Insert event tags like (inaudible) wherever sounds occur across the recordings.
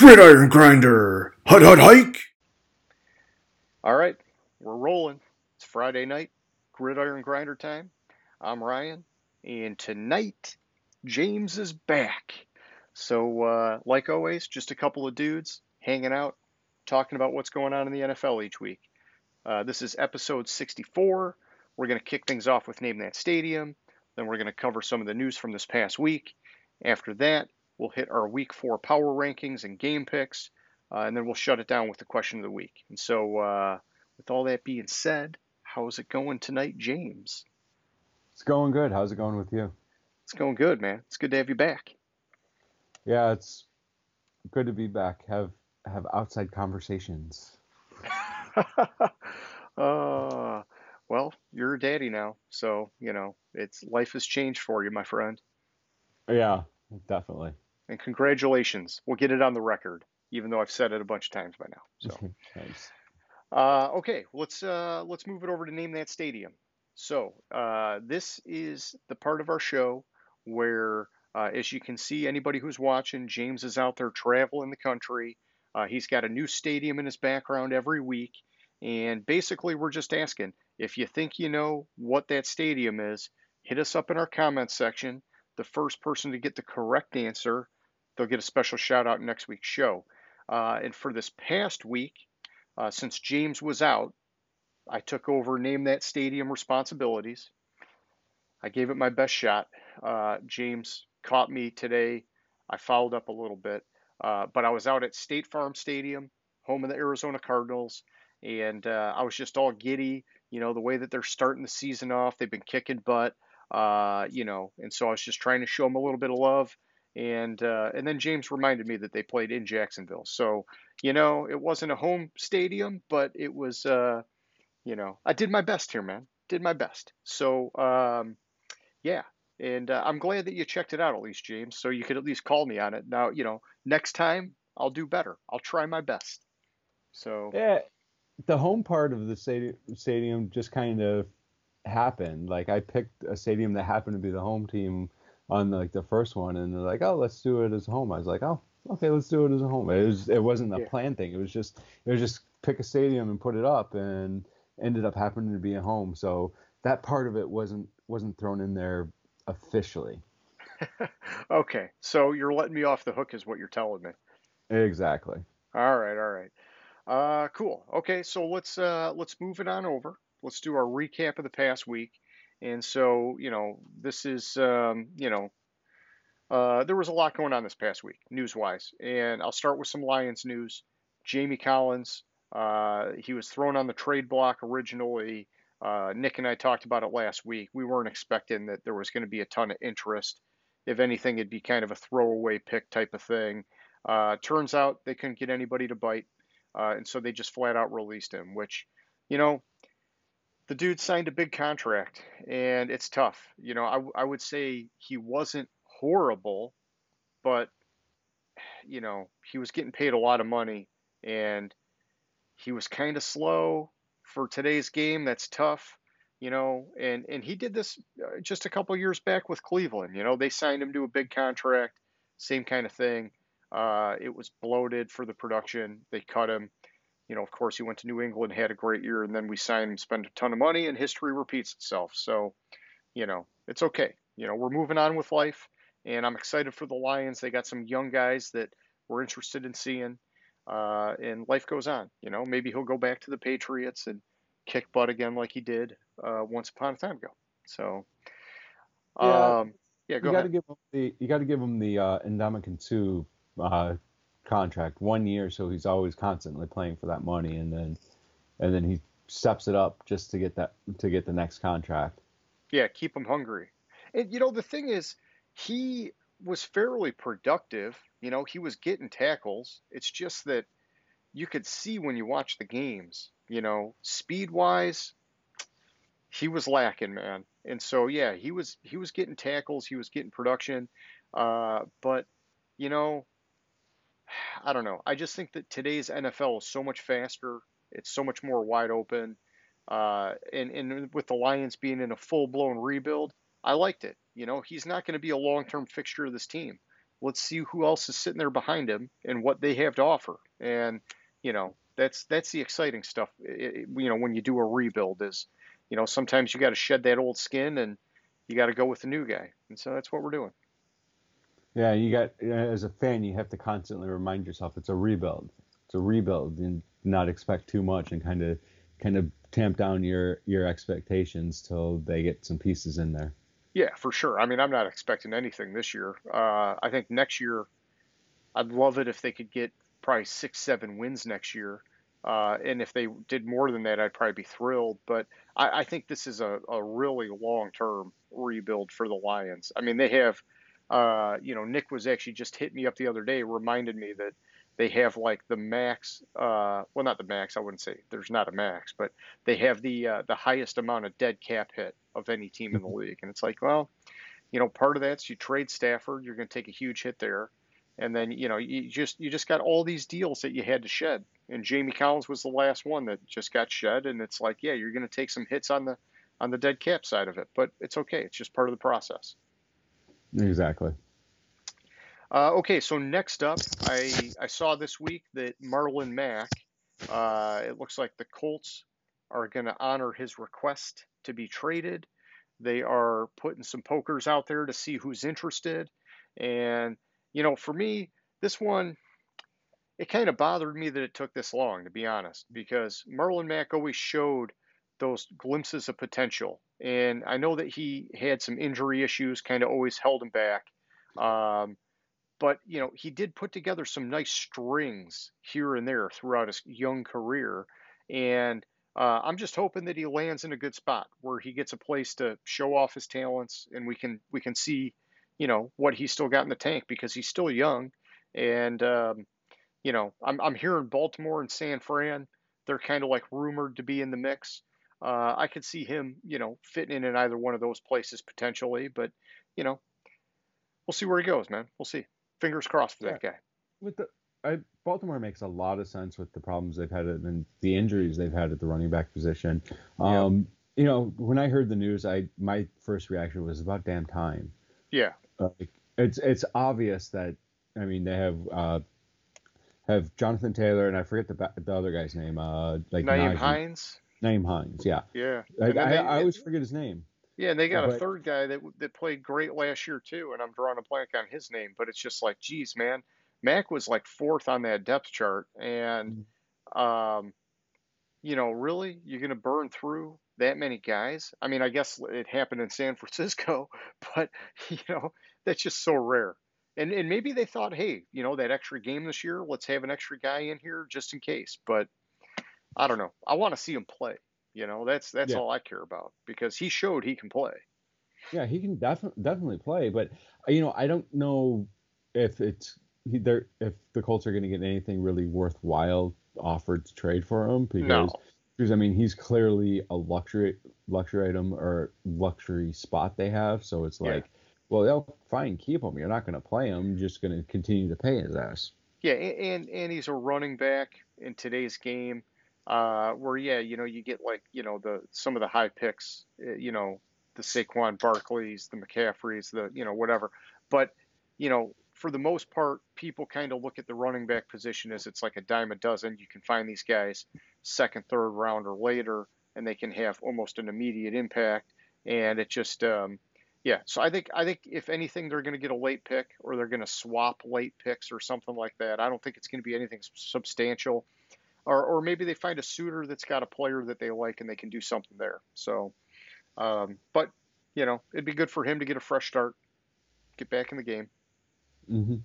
Gridiron Grinder, hut hut hike. All right, we're rolling. It's Friday night, Gridiron Grinder time. I'm Ryan, and tonight James is back. So, uh, like always, just a couple of dudes hanging out, talking about what's going on in the NFL each week. Uh, this is episode 64. We're going to kick things off with Name That Stadium. Then we're going to cover some of the news from this past week. After that, we'll hit our week four power rankings and game picks. Uh, and then we'll shut it down with the question of the week. And so, uh, with all that being said, how's it going tonight, James? It's going good. How's it going with you? It's going good, man. It's good to have you back. Yeah, it's good to be back. Have have outside conversations. (laughs) uh, well, you're a daddy now, so you know it's life has changed for you, my friend. Yeah, definitely. And congratulations. We'll get it on the record, even though I've said it a bunch of times by now. So, (laughs) nice. uh, okay, let's uh, let's move it over to name that stadium. So, uh, this is the part of our show where, uh, as you can see, anybody who's watching, James is out there traveling the country. Uh, he's got a new stadium in his background every week. And basically, we're just asking if you think you know what that stadium is, hit us up in our comments section. The first person to get the correct answer, they'll get a special shout out next week's show. Uh, and for this past week, uh, since James was out, I took over name that stadium responsibilities. I gave it my best shot. Uh, James caught me today. I followed up a little bit, uh, but I was out at State Farm Stadium, home of the Arizona Cardinals, and uh, I was just all giddy. You know, the way that they're starting the season off, they've been kicking butt. Uh, you know, and so I was just trying to show them a little bit of love. And uh, and then James reminded me that they played in Jacksonville. So you know, it wasn't a home stadium, but it was. Uh, you know, I did my best here, man. Did my best. So um, yeah, and uh, I'm glad that you checked it out at least, James. So you could at least call me on it. Now, you know, next time I'll do better. I'll try my best. So yeah, the home part of the stadium, stadium just kind of happened. Like I picked a stadium that happened to be the home team on like the first one, and they're like, "Oh, let's do it as home." I was like, "Oh, okay, let's do it as a home." It was it wasn't a yeah. plan thing. It was just it was just pick a stadium and put it up, and ended up happening to be a home. So that part of it wasn't wasn't thrown in there officially. (laughs) okay, so you're letting me off the hook, is what you're telling me. Exactly. All right, all right. Uh, cool. Okay, so let's uh, let's move it on over. Let's do our recap of the past week. And so, you know, this is, um, you know, uh, there was a lot going on this past week, news wise. And I'll start with some Lions news. Jamie Collins, uh, he was thrown on the trade block originally. Uh, Nick and I talked about it last week. We weren't expecting that there was going to be a ton of interest. If anything, it'd be kind of a throwaway pick type of thing. Uh, turns out they couldn't get anybody to bite. Uh, and so they just flat out released him, which, you know, the dude signed a big contract and it's tough. You know, I, I would say he wasn't horrible, but, you know, he was getting paid a lot of money and he was kind of slow for today's game. That's tough, you know, and, and he did this uh, just a couple years back with Cleveland. You know, they signed him to a big contract, same kind of thing. Uh, it was bloated for the production. They cut him. You know, of course, he went to New England, had a great year, and then we signed him, spent a ton of money, and history repeats itself. So, you know, it's okay. You know, we're moving on with life, and I'm excited for the Lions. They got some young guys that we're interested in seeing, uh, and life goes on. You know, maybe he'll go back to the Patriots and kick butt again like he did uh, once upon a time ago. So, yeah, um, yeah go you got to give him the you got to give him the uh, Ndamukong Suh uh, contract, one year, so he's always constantly playing for that money, and then and then he steps it up just to get that to get the next contract. Yeah, keep him hungry. And you know the thing is, he was fairly productive. You know, he was getting tackles. It's just that you could see when you watch the games. You know, speed wise, he was lacking, man. And so yeah, he was he was getting tackles, he was getting production, uh, but you know, I don't know. I just think that today's NFL is so much faster. It's so much more wide open. Uh, and, and with the Lions being in a full blown rebuild, I liked it. You know, he's not going to be a long term fixture of this team. let's see who else is sitting there behind him and what they have to offer. And you know, that's that's the exciting stuff. It, you know, when you do a rebuild, is you know sometimes you got to shed that old skin and you got to go with the new guy. And so that's what we're doing. Yeah, you got as a fan, you have to constantly remind yourself it's a rebuild. It's a rebuild, and not expect too much, and kind of kind of tamp down your your expectations till they get some pieces in there. Yeah, for sure. I mean, I'm not expecting anything this year. Uh, I think next year, I'd love it if they could get probably six, seven wins next year. Uh, and if they did more than that, I'd probably be thrilled. But I, I think this is a, a really long term rebuild for the Lions. I mean, they have, uh, you know, Nick was actually just hit me up the other day, reminded me that they have like the max, uh, well, not the max, I wouldn't say there's not a max, but they have the uh, the highest amount of dead cap hit of any team in the league. And it's like, well, you know, part of that's you trade Stafford, you're going to take a huge hit there. And then, you know, you just you just got all these deals that you had to shed. And Jamie Collins was the last one that just got shed. And it's like, yeah, you're going to take some hits on the on the dead cap side of it, but it's okay. It's just part of the process. Exactly. Uh, okay, so next up, I I saw this week that Marlon Mack. Uh, it looks like the Colts are going to honor his request to be traded. They are putting some pokers out there to see who's interested. And, you know, for me, this one, it kind of bothered me that it took this long, to be honest, because Marlon Mack always showed those glimpses of potential. And I know that he had some injury issues, kind of always held him back. Um, but you know he did put together some nice strings here and there throughout his young career and uh, i'm just hoping that he lands in a good spot where he gets a place to show off his talents and we can we can see you know what he's still got in the tank because he's still young and um, you know I'm, I'm hearing baltimore and san fran they're kind of like rumored to be in the mix uh, i could see him you know fitting in in either one of those places potentially but you know we'll see where he goes man we'll see fingers crossed for that guy. With the I, Baltimore makes a lot of sense with the problems they've had and the injuries they've had at the running back position. Um, yeah. You know, when I heard the news, I my first reaction was about damn time. Yeah. Like, it's it's obvious that I mean they have uh, have Jonathan Taylor and I forget the the other guy's name. Uh, like Nyheim Hines. Nyheim Hines, yeah. Yeah. I, I, they, I, always forget his name. Yeah, and they got a third guy that that played great last year too, and I'm drawing a blank on his name, but it's just like, geez, man, Mack was like fourth on that depth chart, and mm-hmm. um, you know, really, you're gonna burn through that many guys? I mean, I guess it happened in San (laughs) Francisco, but you know, that's just so rare. And and maybe they thought, hey, you know, that extra game this year, let's have an extra guy in here just in case. But I don't know. I want to see him play. You know, that's that's yeah. all I care about because he showed he can play. Yeah, he can definitely definitely play, but uh, you know, I don't know if it's he, there if the Colts are going to get anything really worthwhile offered to trade for him because no. because I mean he's clearly a luxury luxury item or luxury spot they have, so it's like, yeah. well, they'll fine keep him. You're not going to play him, just going to continue to pay his ass. Yeah, and and he's a running back in today's game uh, where yeah, you know, you get like you know the some of the high picks, eh, you know, the Saquon Barkleys, the McCaffreys, the you know whatever, but you know for the most part, people kind of look at the running back position as it's like a dime a dozen. You can find these guys second, third round or later, and they can have almost an immediate impact. And it just, um, yeah. So I think I think if anything, they're going to get a late pick or they're going to swap late picks or something like that. I don't think it's going to be anything substantial or, or maybe they find a suitor that's got a player that they like and they can do something there. So, um, but you know, it'd be good for him to get a fresh start, get back in the game. Mm-hmm.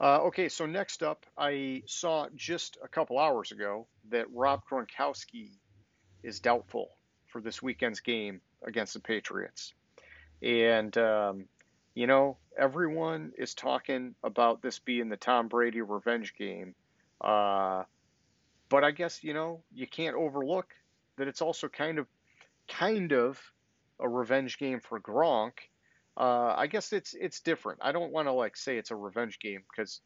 Uh, okay, so next up, I saw just a couple hours ago that Rob Gronkowski is doubtful for this weekend's game against the Patriots. And, um, you know, everyone is talking about this being the Tom Brady revenge game. Uh, but I guess you know you can't overlook that it's also kind of kind of a revenge game for Gronk. Uh, I guess it's it's different. I don't want to like say it's a revenge game because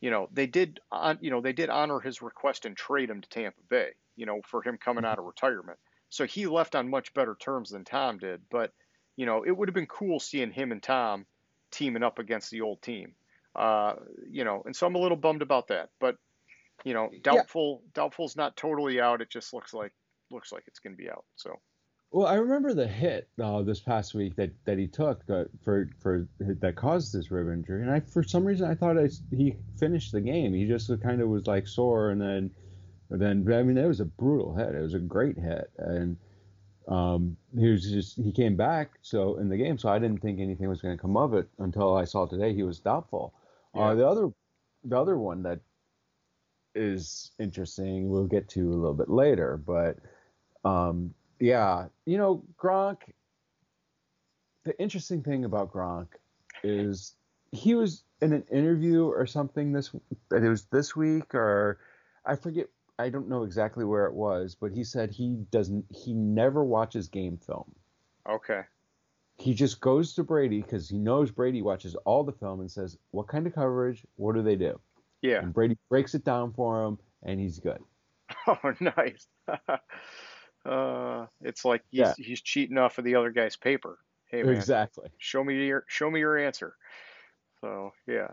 you know they did on you know they did honor his request and trade him to Tampa Bay. You know for him coming out of retirement, so he left on much better terms than Tom did. But you know it would have been cool seeing him and Tom teaming up against the old team. Uh, you know, and so I'm a little bummed about that. But you know, doubtful yeah. doubtful's not totally out. It just looks like looks like it's going to be out. So. Well, I remember the hit uh, this past week that, that he took uh, for for that caused this rib injury, and I for some reason I thought I, he finished the game. He just kind of was like sore, and then then I mean it was a brutal hit. It was a great hit, and um, he was just he came back so in the game, so I didn't think anything was going to come of it until I saw today he was doubtful. Uh, yeah. Uh, the other the other one that is interesting we'll get to a little bit later, but um, yeah, you know, Gronk. The interesting thing about Gronk is he was in an interview or something this it was this week or I forget I don't know exactly where it was, but he said he doesn't he never watches game film. Okay. He just goes to Brady because he knows Brady watches all the film and says, "What kind of coverage? What do they do?" Yeah. And Brady breaks it down for him, and he's good. (laughs) Oh, nice. (laughs) Uh, it's like he's, yeah. he's cheating off of the other guy's paper. Hey man, exactly. Show me your show me your answer. So yeah,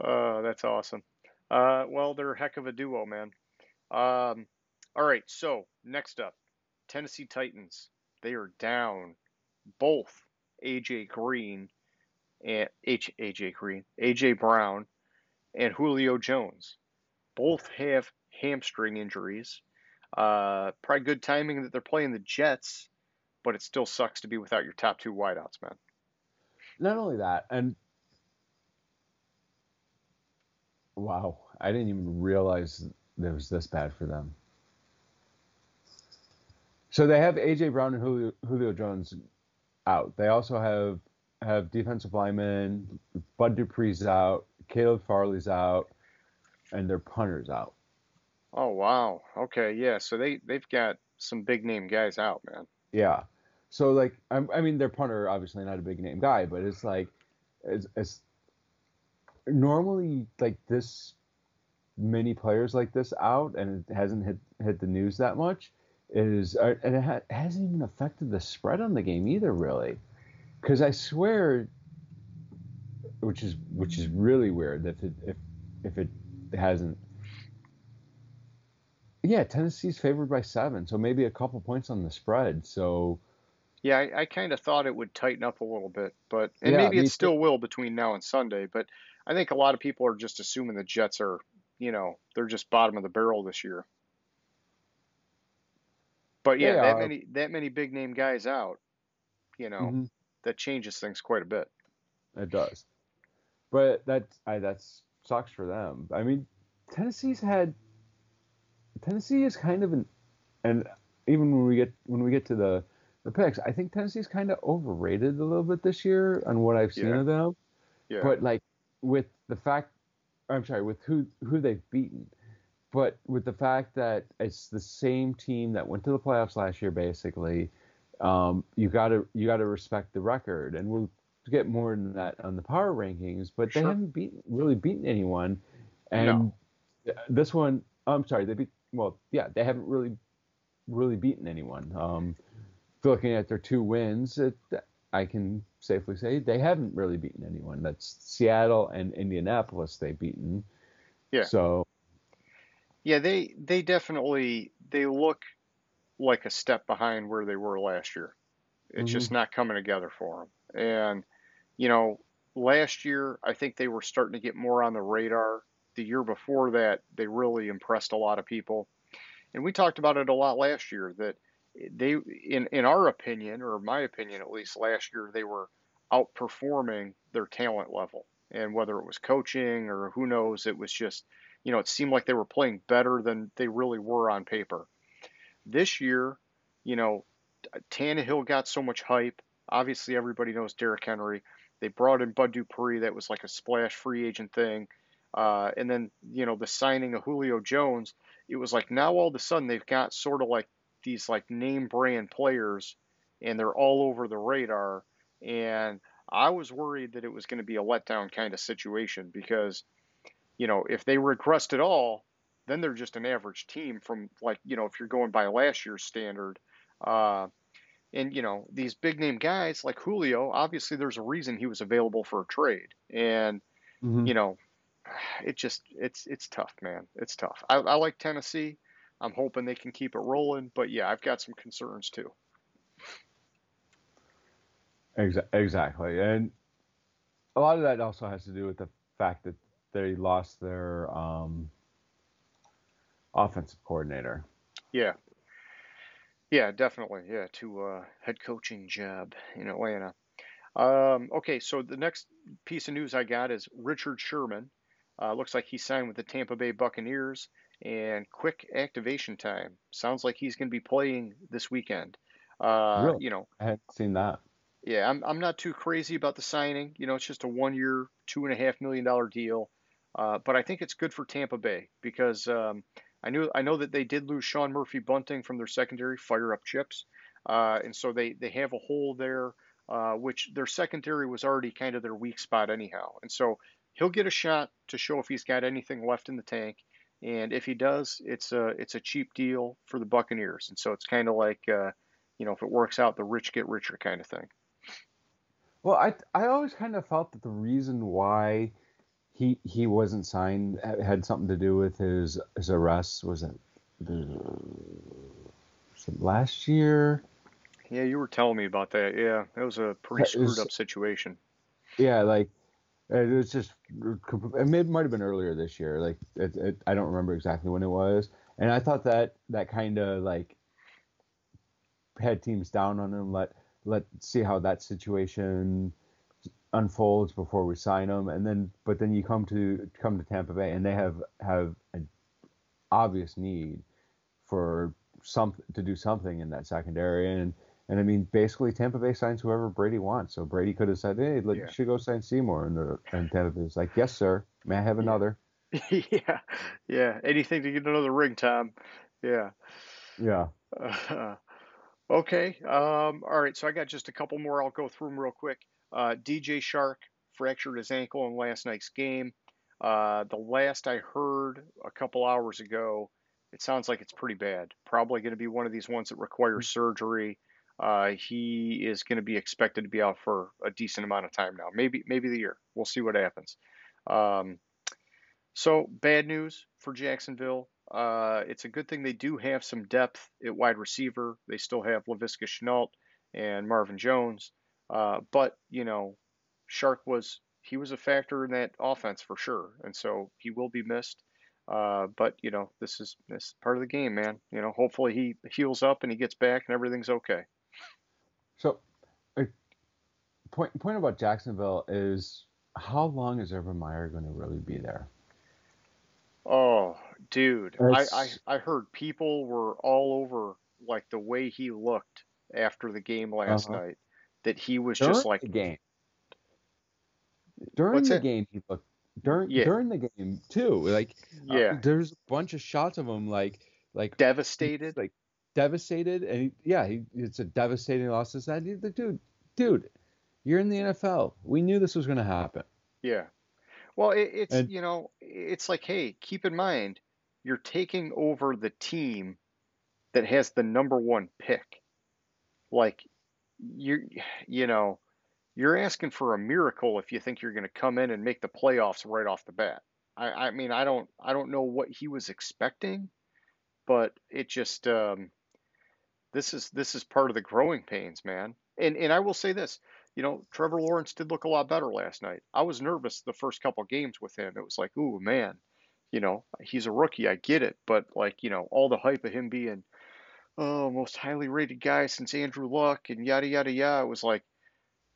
uh, that's awesome. Uh, well, they're a heck of a duo, man. Um, all right, so next up, Tennessee Titans. They are down both AJ Green and H AJ Green, AJ Brown, and Julio Jones. Both have hamstring injuries. Uh, probably good timing that they're playing the Jets, but it still sucks to be without your top two wideouts, man. Not only that, and wow, I didn't even realize it was this bad for them. So they have AJ Brown and Julio, Julio Jones out. They also have have defensive lineman Bud Dupree's out. Caleb Farley's out, and their punters out. Oh wow. Okay, yeah. So they they've got some big name guys out, man. Yeah. So like I, I mean their punter obviously not a big name guy, but it's like it's, it's normally like this many players like this out and it hasn't hit hit the news that much is uh, and it ha- hasn't even affected the spread on the game either really because I swear which is which is really weird if it if if it hasn't yeah, Tennessee's favored by seven, so maybe a couple points on the spread. So yeah, I, I kind of thought it would tighten up a little bit, but and yeah, maybe it still will between now and Sunday. But I think a lot of people are just assuming the Jets are, you know, they're just bottom of the barrel this year. But yeah, that many that many big name guys out, you know, mm-hmm. that changes things quite a bit. It does, but that I that sucks for them. I mean, Tennessee's had Tennessee is kind of an, and even when we get when we get to the the picks, I think Tennessee's kind of overrated a little bit this year on what I've seen yeah. of them. Yeah. But like with the fact, I'm sorry, with who who they've beaten, but with the fact that it's the same team that went to the playoffs last year, basically, um, you gotta you gotta respect the record, and we'll get more than that on the power rankings. But they haven't beaten really beaten anyone, and no. this one, I'm sorry, they beat well, yeah, they haven't really really beaten anyone. Um, looking at their two wins, it, I can safely say they haven't really beaten anyone. That's Seattle and Indianapolis they've beaten. Yeah. So. Yeah, they they definitely they look like a step behind where they were last year. It's mm-hmm. just not coming together for them. And you know, last year I think they were starting to get more on the radar the year before that, they really impressed a lot of people. And we talked about it a lot last year that they, in, in our opinion, or my opinion at least, last year they were outperforming their talent level. And whether it was coaching or who knows, it was just, you know, it seemed like they were playing better than they really were on paper. This year, you know, Tannehill got so much hype. Obviously, everybody knows Derrick Henry. They brought in Bud Dupree. That was like a splash free agent thing. Uh, and then, you know, the signing of Julio Jones, it was like now all of a sudden they've got sort of like these like name brand players and they're all over the radar. And I was worried that it was going to be a letdown kind of situation because, you know, if they regressed at all, then they're just an average team from like, you know, if you're going by last year's standard. Uh, And you know these big name guys like Julio, obviously there's a reason he was available for a trade, and Mhm. you know, it just it's it's tough, man. It's tough. I, I like Tennessee. I'm hoping they can keep it rolling, but yeah, I've got some concerns too. Exactly, and a lot of that also has to do with the fact that they lost their um, offensive coordinator. Yeah, yeah, definitely. Yeah, to uh, head coaching job in Atlanta. Um, okay, so the next piece of news I got is Richard Sherman. Uh, looks like he signed with the Tampa Bay Buccaneers, and quick activation time. Sounds like he's going to be playing this weekend. Uh, Really? you know, I hadn't seen that. Yeah, I'm I'm not too crazy about the signing. You know, it's just a one year, two and a half million dollar deal. Uh, but I think it's good for Tampa Bay because um, I knew I know that they did lose Sean Murphy Bunting from their secondary, fire up chips, uh, and so they they have a hole there, uh, which their secondary was already kind of their weak spot anyhow. And so he'll get a shot to show if he's got anything left in the tank. And if he does, it's a it's a cheap deal for the Buccaneers. And so it's kind of like uh, you know if it works out, the rich get richer kind of thing. Well, I I always kind of felt that the reason why he he wasn't signed had- something to do with his his arrest. Was it, was it last year? Yeah, you were telling me about that. Yeah, it was a pretty screwed up situation. Yeah, like it was just it might have been earlier this year. Like it, it, I don't remember exactly when it was, and I thought that that kind of like had teams down on him. Let let see how that situation unfolds before we sign him, and then but then you come to come to Tampa Bay, and they have have an obvious need for some to do something in that secondary, and and I mean basically Tampa Bay signs whoever Brady wants. So Brady could have said, hey, let, Yeah. should go sign Seymour, and the and Tampa Bay's like, yes sir, may I have another? (laughs) yeah, yeah. Anything to get another ring, Tom. Yeah. Yeah. Uh, (laughs) okay. Um, all right. So I got just a couple more. I'll go through them real quick. Uh, DJ Chark fractured his ankle in last night's game. Uh, the last I heard a couple hours ago, it sounds like it's pretty bad. Probably going to be one of these ones that requires surgery. Uh, he is going to be expected to be out for a decent amount of time now, maybe maybe the year. We'll see what happens. Um, so bad news for Jacksonville. Uh, it's a good thing they do have some depth at wide receiver. They still have Laviska Shenault and Marvin Jones. Uh, but you know, Chark was he was a factor in that offense for sure, and so he will be missed. Uh, but you know, this is this is part of the game, man. You know, hopefully he heals up and he gets back and everything's okay. So, a point point about Jacksonville is how long is Urban Meyer going to really be there? Oh, dude, I, I I heard people were all over like the way he looked after the game last Uh-huh. night. That he was during just like the game. During the that? game, he looked during Yeah. during the game too. Like uh, yeah, there's a bunch of shots of him like like devastated. like devastated, and he, yeah, he, it's a devastating loss. This that like, dude, dude, you're in the NFL. We knew this was going to happen. Yeah. Well, it, it's And- you know, it's like, hey, keep in mind, you're taking over the team that has the number one pick. Like, you you know, you're asking for a miracle if you think you're going to come in and make the playoffs right off the bat. I, I mean, I don't I don't know what he was expecting, but it just um, this is this is part of the growing pains, man. And and I will say this, you know, Trevor Lawrence did look a lot better last night. I was nervous the first couple games with him. It was like, ooh, man, you know, he's a rookie. I get it, but like, you know, all the hype of him being, oh, most highly rated guy since Andrew Luck and yada yada yada. It was like,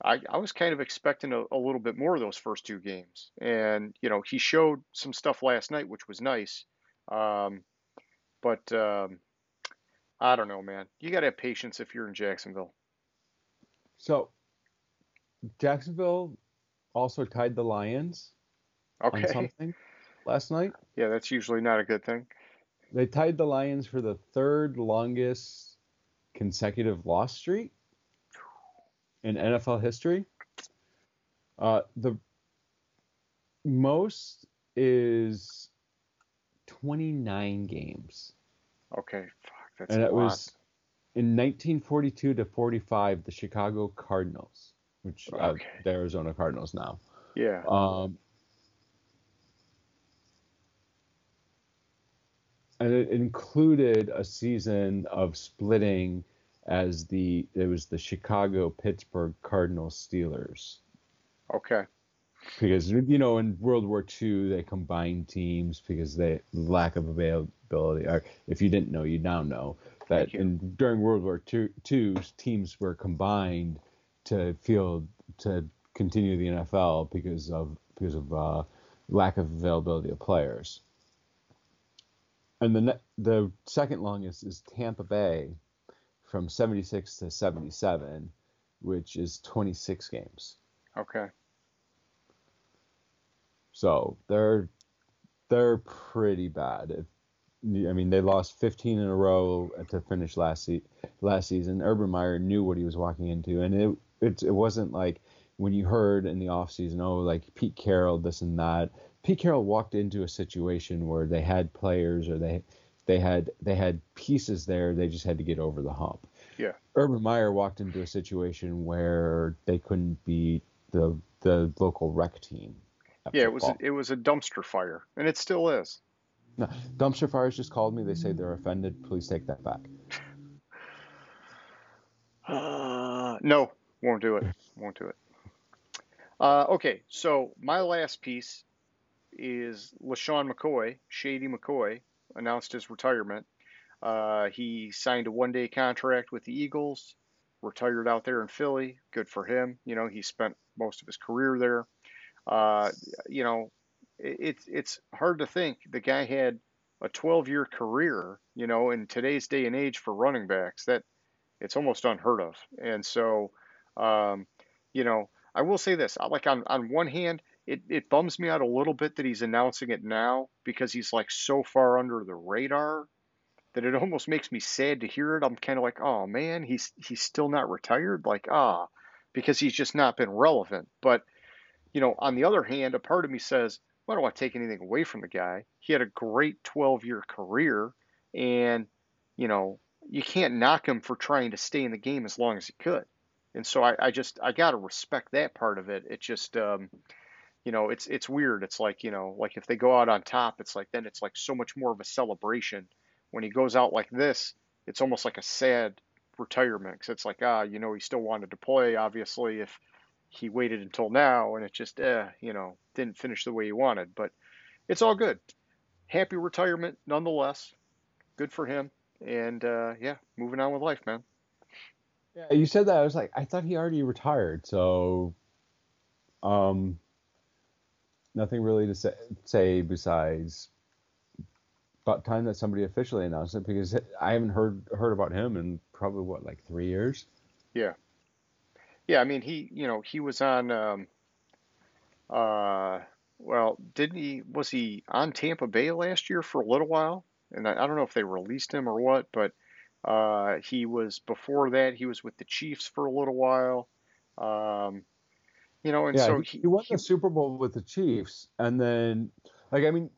I, I was kind of expecting a, a little bit more of those first two games, and you know, he showed some stuff last night, which was nice. Um, but um, I don't know, man. You got to have patience if you're in Jacksonville. So Jacksonville also tied the Lions on Okay. something last night. Yeah, that's usually not a good thing. They tied the Lions for the third longest consecutive loss streak in NFL history. Uh, the most is 29 games, Okay, fuck, that's and a it lot. was in 1942 to 45, the Chicago Cardinals, which uh, Okay. the Arizona Cardinals now. Yeah. Um, and it included a season of splitting as the it was the Chicago Pittsburgh Cardinals Steelers Okay. because you know in World War II they combined teams because they lack of availability or if you didn't know you now know that in during World War II, II teams were combined to field to continue the NFL because of because of uh, lack of availability of players. And the ne- the second longest is Tampa Bay from 76 to 77, which is 26 games. Okay. So they're they're pretty bad. If, I mean, they lost 15 in a row to finish last se- last season. Urban Meyer knew what he was walking into, and it it, it wasn't like when you heard in the offseason, oh, like Pete Carroll, this and that. Pete Carroll walked into a situation where they had players or they they had they had pieces there. They just had to get over the hump. Yeah. Urban Meyer walked into a situation where they couldn't beat the the local rec team. Yeah, it was a, it was a dumpster fire, and it still is. No, dumpster fires just called me. They say they're offended. Please take that back. (sighs) Uh, no, won't do it. Won't do it. Uh, okay, so my last piece is LeSean McCoy, Shady McCoy, announced his retirement. Uh, he signed a one-day contract with the Eagles, retired out there in Philly. Good for him. You know, he spent most of his career there. Uh, you know, it, it's it's hard to think the guy had a 12-year career. You know, in today's day and age for running backs, that it's almost unheard of. And so, um, you know, I will say this: like on on one hand, it it bums me out a little bit that he's announcing it now because he's like so far under the radar that it almost makes me sad to hear it. I'm kind of like, oh man, he's he's still not retired, like ah, because he's just not been relevant. But you know, on the other hand, a part of me says, I don't want to take anything away from the guy. He had a great 12 year career, and you know, you can't knock him for trying to stay in the game as long as he could. And so I, I just I gotta respect that part of it. It just um, you know, it's it's weird. It's like, you know, like if they go out on top, it's like then it's like so much more of a celebration. When he goes out like this, it's almost like a sad retirement because it's like, ah, you know, he still wanted to play, obviously, if he waited until now and it just, eh, you know, didn't finish the way he wanted. But it's all good. Happy retirement nonetheless. Good for him. And uh, yeah, moving on with life, man. Yeah, you said that. I was like, I thought he already retired. So, um, nothing really to say, say besides about time that somebody officially announced it because I haven't heard heard about him in probably what like three years. Yeah. Yeah, I mean he, you know, he was on um uh well, didn't he was he on Tampa Bay last year for a little while? And I, I don't know if they released him or what, but uh he was before that he was with the Chiefs for a little while. Um you know, and yeah, so he, he won the Super Bowl with the Chiefs, and then like I mean,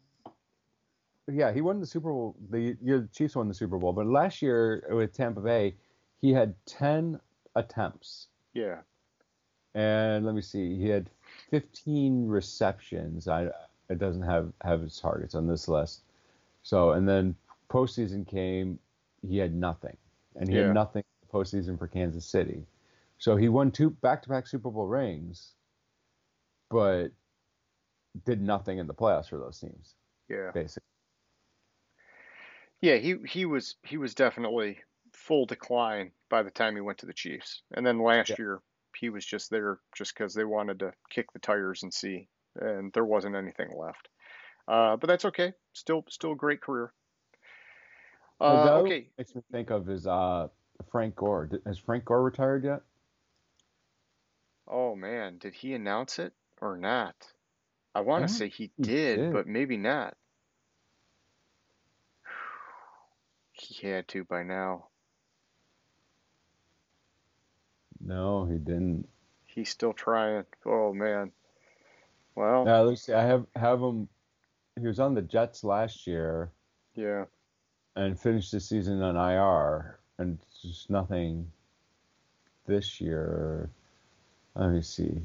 yeah, he won the Super Bowl. The year the Chiefs won the Super Bowl, but last year with Tampa Bay, he had ten attempts. yeah. and let me see, he had 15 receptions. I it doesn't have have his targets on this list. So and then postseason came, he had nothing, and he Yeah. had nothing in the postseason for Kansas City. So he won two back-to-back Super Bowl rings, but did nothing in the playoffs for those teams, Yeah. basically. Yeah, he he was he was definitely full decline by the time he went to the Chiefs. And then last Yeah. year he was just there just because they wanted to kick the tires and see, and there wasn't anything left. Uh, but that's okay. Still still a great career. Uh, okay, makes me think of is uh Frank Gore. Has Frank Gore retired yet? Oh man, did he announce it or not? I want to don't say he he did, did. but maybe not. He had to by now. No, he didn't. He's still trying. Oh man. Well, Yeah, let's see. I have have him. He was on the Jets last year yeah. And finished the season on IR. and just nothing this year. Let me see.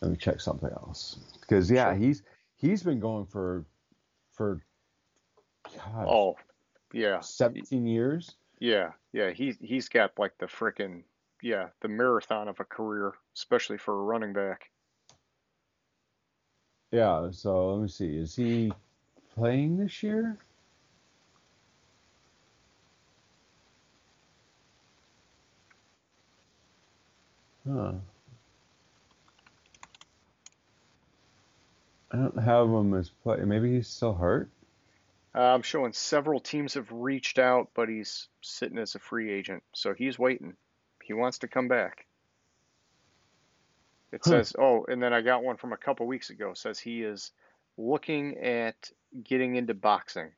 Let me check something else because yeah, Sure. he's he's been going for for God, Oh, yeah, 17 years. yeah, yeah. He he's got like the frickin' yeah, the marathon of a career, especially for a running back. Yeah, so let me see. Is he playing this year? Huh. I don't have him as play. Maybe he's still hurt. Uh, I'm showing several teams have reached out, but he's sitting as a free agent, so he's waiting. He wants to come back. It Huh. says, oh, and then I got one from a couple weeks ago. Says he is looking at getting into boxing.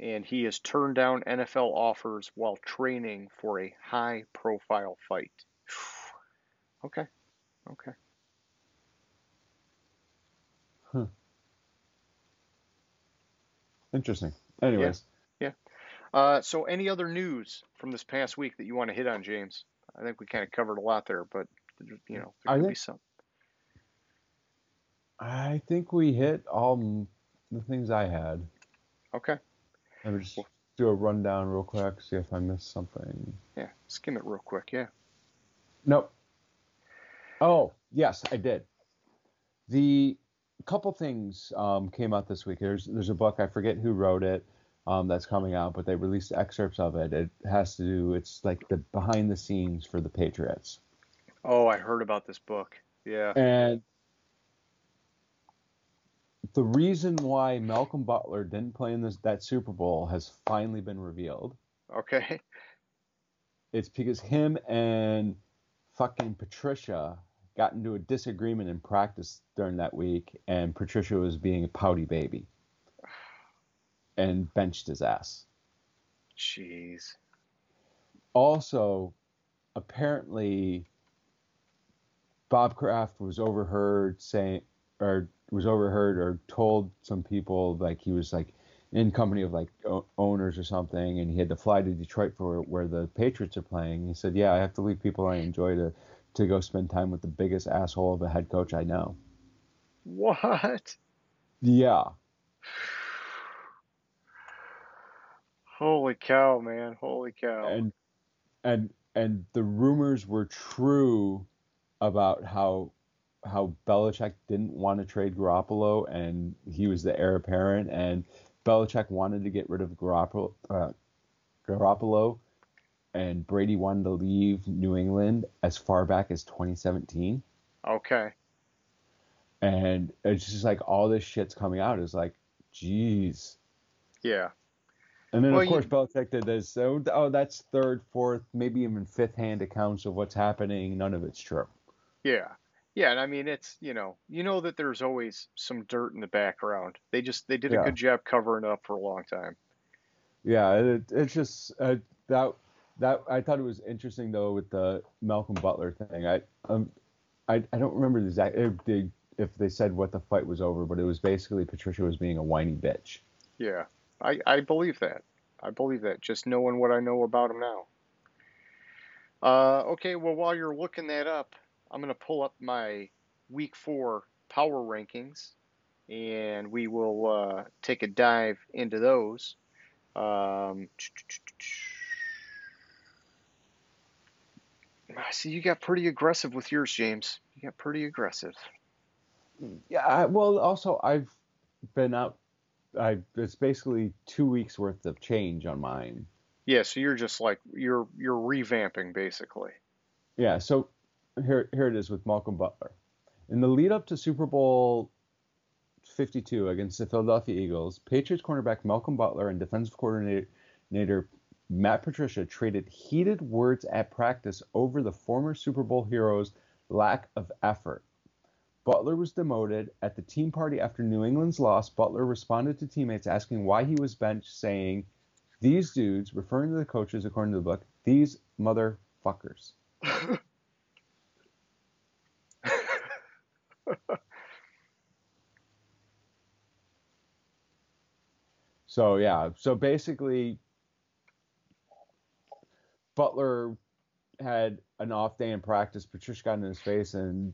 And he has turned down NFL offers while training for a high profile fight. (sighs) Okay. Okay. Interesting. Anyways, Yeah. Uh, so any other news from this past week that you want to hit on, James? I think we kind of covered a lot there, but you know, there I could be some. I think we hit all the things I had. Okay. Let me just do a rundown real quick, see if I missed something. Yeah. Skim it real quick. Yeah. Nope. Oh, yes, I did. The couple things um, came out this week. There's there's a book I forget who wrote it um, that's coming out, but they released excerpts of it. It has to do. It's like the behind the scenes for the Patriots, Oh, I heard about this book. Yeah. and the reason why Malcolm Butler didn't play in this that Super Bowl has finally been revealed. Okay. It's because him and fucking Patricia got into a disagreement in practice during that week, and Patricia was being a pouty baby (sighs) and benched his ass. Jeez. Also, apparently, Bob Kraft was overheard saying, or was overheard or told some people like he was like in company of like o- owners or something, and he had to fly to Detroit for where the Patriots are playing. He said, "Yeah, I have to leave people I enjoy to to go spend time with the biggest asshole of a head coach I know." What? Yeah, Holy cow, man. Holy cow. and and and the rumors were true about how how Belichick didn't want to trade Garoppolo and he was the heir apparent and Belichick wanted to get rid of Garoppolo, uh, Garoppolo and Brady wanted to leave New England as far back as 2017 Okay. and it's just like all this shit's coming out It's like geez Yeah. And then Well, of you- course Belichick did this. So oh, that's third, fourth, maybe even fifth hand accounts of what's happening. None of it's true. Yeah. Yeah, and I mean it's, you know, you know that there's always some dirt in the background. They just they did a Yeah. good job covering up for a long time. Yeah, it, it's just uh, that that I thought it was interesting though with the Malcolm Butler thing. I um I, I don't remember the exact if they, if they said what the fight was over, but it was basically Patricia was being a whiny bitch. Yeah. I I believe that. I believe that just knowing what I know about him now. Uh okay, well while you're looking that up, I'm going to pull up my week 4 power rankings and we will uh take a dive into those. Um I see you got pretty aggressive with yours, James. You got pretty aggressive. Yeah, I, well, also I've been out. I it's basically two weeks worth of change on mine. Yeah, so you're just like you're you're revamping basically. Yeah, so here here it is with Malcolm Butler. In the lead up to Super Bowl 52 against the Philadelphia Eagles, Patriots cornerback Malcolm Butler and defensive coordinator Matt Patricia traded heated words at practice over the former Super Bowl hero's lack of effort. Butler was demoted at the team party after New England's loss. Butler responded to teammates asking why he was benched, saying, These dudes, referring to the coaches according to the book, these motherfuckers. (laughs) So yeah, so basically, Butler had an off day in practice. Patricia got in his face and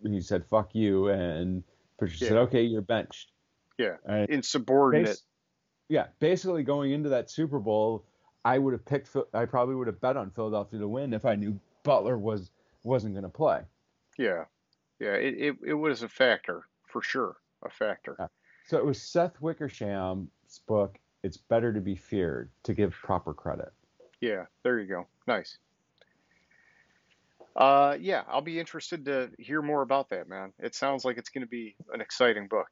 he said "fuck you," and Patricia said, "Okay, you're benched." Yeah. And Insubordinate. bas- yeah, basically going into that Super Bowl, I would have picked. I probably would have bet on Philadelphia to win if I knew Butler was wasn't going to play. Yeah. Yeah. It, it, it was a factor for sure. A factor. Yeah. So it was Seth Wickersham's book. It's better to be feared to give proper credit. Yeah. There you go. Nice. Uh, yeah, I'll be interested to hear more about that, man. It sounds like it's going to be an exciting book.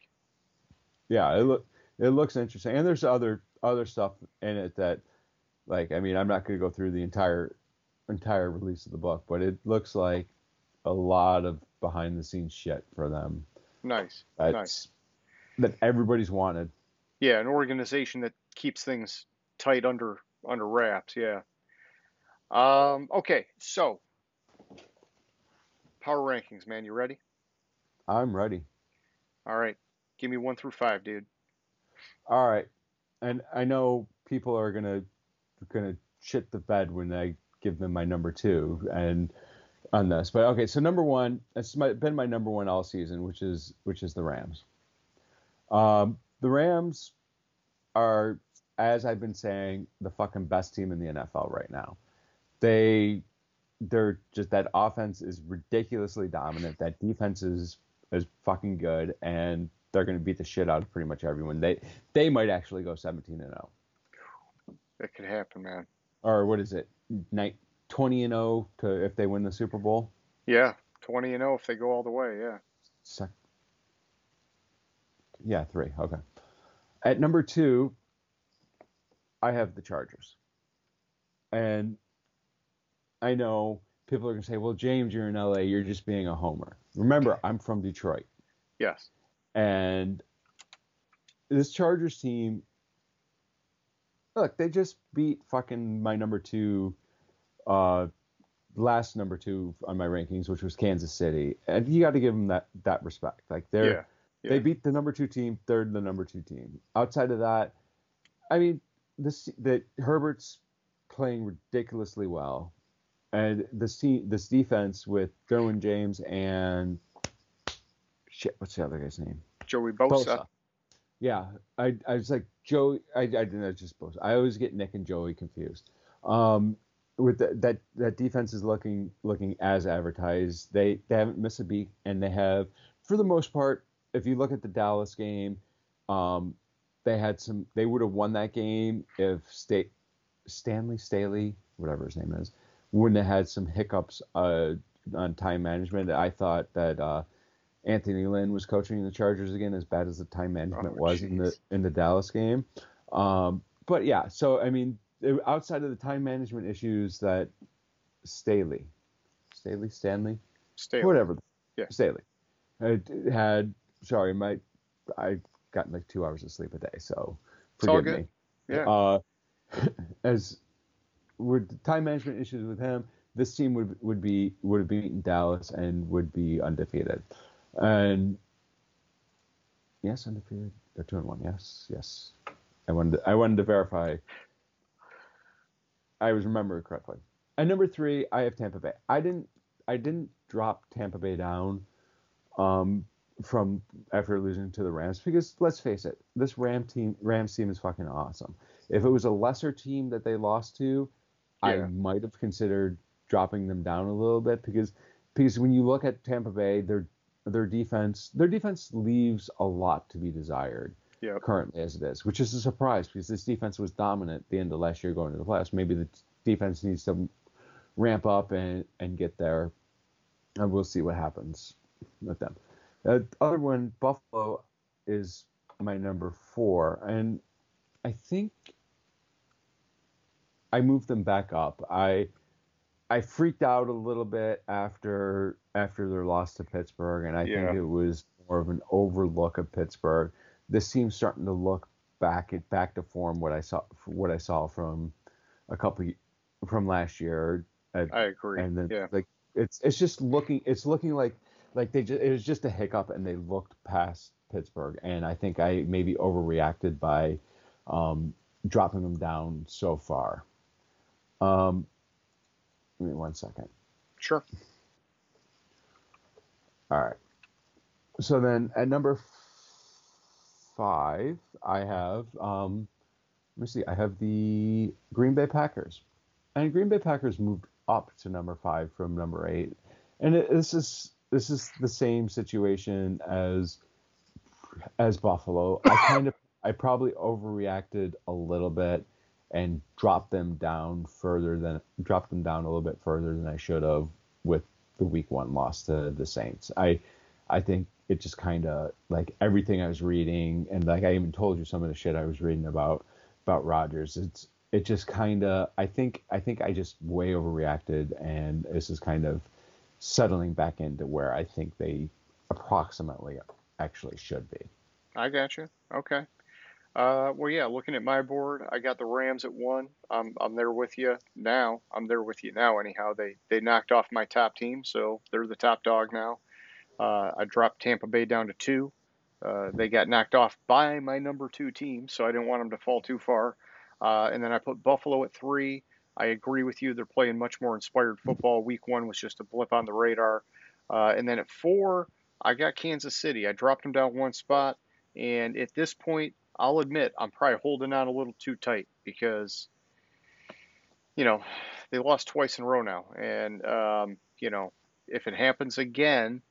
Yeah, it look it looks interesting, and there's other other stuff in it that, like, I mean, I'm not going to go through the entire entire release of the book, but it looks like a lot of behind the scenes shit for them. Nice. That's, Nice. That everybody's wanted. Yeah, an organization that keeps things tight under under wraps. Yeah. Um, okay, so power rankings, man. You ready? I'm ready. All right. Give me one through five, dude. All right, and I know people are gonna gonna shit the bed when I give them my number two and on this, but okay. So number one, it's my, been my number one all season, which is which is the Rams. Um, the Rams are, as I've been saying, the fucking best team in the NFL right now. They they're just that offense is ridiculously dominant. That defense is is fucking good, and they're going to beat the shit out of pretty much everyone. They they might actually go 17 and 0, That could happen, man. or what is it, night 20 and 0 to if they win the Super Bowl. Yeah, 20 and 0 if they go all the way. Yeah. Sec- yeah, three. Okay. At number two, I have the Chargers, and I know people are going to say, "Well, James, you're in LA. You're just being a homer." Remember, I'm from Detroit. Yes. And this Chargers team, look, they just beat fucking my number two, uh, last number two on my rankings, which was Kansas City, and you got to give them that that respect. Like they're Yeah. Yeah. they beat the number two team, third the number two team. Outside of that, I mean, this that Herbert's playing ridiculously well, and this team, this defense with Derwin James and shit, what's the other guy's name? Joey Bosa. Yeah, I, I was like Joey. I, I didn't know just Bosa. I always get Nick and Joey confused. Um, with the, that that defense is looking looking as advertised. They they haven't missed a beat, and they have for the most part. If you look at the Dallas game, um, they had some. They would have won that game if State Stanley Staley, whatever his name is, wouldn't have had some hiccups uh, on time management. I thought that. Uh, Anthony Lynn was coaching the Chargers again, as bad as the time management Oh, was in the in the Dallas game. Um, but yeah, so I mean, outside of the time management issues that Staley, Staley, Stanley, Stay whatever, Yeah. Staley had. Sorry, my I've gotten like two hours of sleep a day, so It's all forgive good. me. Yeah. Uh, (laughs) as with time management issues with him, this team would would be would have beaten Dallas and would be undefeated. And yes, undefeated. They're two and one. Yes, yes. I wanted to, I wanted to verify. I was remembering correctly. At number three, I have Tampa Bay. I didn't I didn't drop Tampa Bay down um, from after losing to the Rams because let's face it, this Ram team Rams team is fucking awesome. If it was a lesser team that they lost to, I might have considered dropping them down a little bit because because when you look at Tampa Bay, their their defense their defense leaves a lot to be desired Yep. currently as it is, which is a surprise because this defense was dominant at the end of last year going to the playoffs. Maybe the defense needs to ramp up and, and get there, and we'll see what happens with them. Uh, the other one, Buffalo, is my number four, and I think I moved them back up. I I freaked out a little bit after after their loss to Pittsburgh, and I Yeah. think it was more of an overlook of Pittsburgh. This team's starting to look back at back to form what I saw what I saw from a couple from last year, at, I agree. and then yeah. like it's it's just looking it's looking like like they just, it was just a hiccup and they looked past Pittsburgh and I think I maybe overreacted by um, dropping them down so far. Um, give me one second. Sure. All right. So then at number five, I have um, let me see, I have the Green Bay Packers, and Green Bay Packers moved up to number five from number eight, and it, this is this is the same situation as as Buffalo. I (laughs) kind of I probably overreacted a little bit and dropped them down further than dropped them down a little bit further than I should have with the week one loss to the Saints. I I think it just kind of like everything I was reading and like I even told you some of the shit I was reading about about Rodgers. It's it just kind of I think I think I just way overreacted and this is kind of settling back into where I think they approximately actually should be. I got you. Okay. Uh, well, yeah. Looking at my board, I got the Rams at one. I'm I'm there with you now. I'm there with you now. Anyhow, they they knocked off my top team, so they're the top dog now. Uh, I dropped Tampa Bay down to two. Uh, they got knocked off by my number two team, so I didn't want them to fall too far. Uh, and then I put Buffalo at three. I agree with you. They're playing much more inspired football. Week one was just a blip on the radar. Uh, and then at four, I got Kansas City. I dropped them down one spot. And at this point, I'll admit I'm probably holding on a little too tight because, you know, they lost twice in a row now. And, um, you know, if it happens again,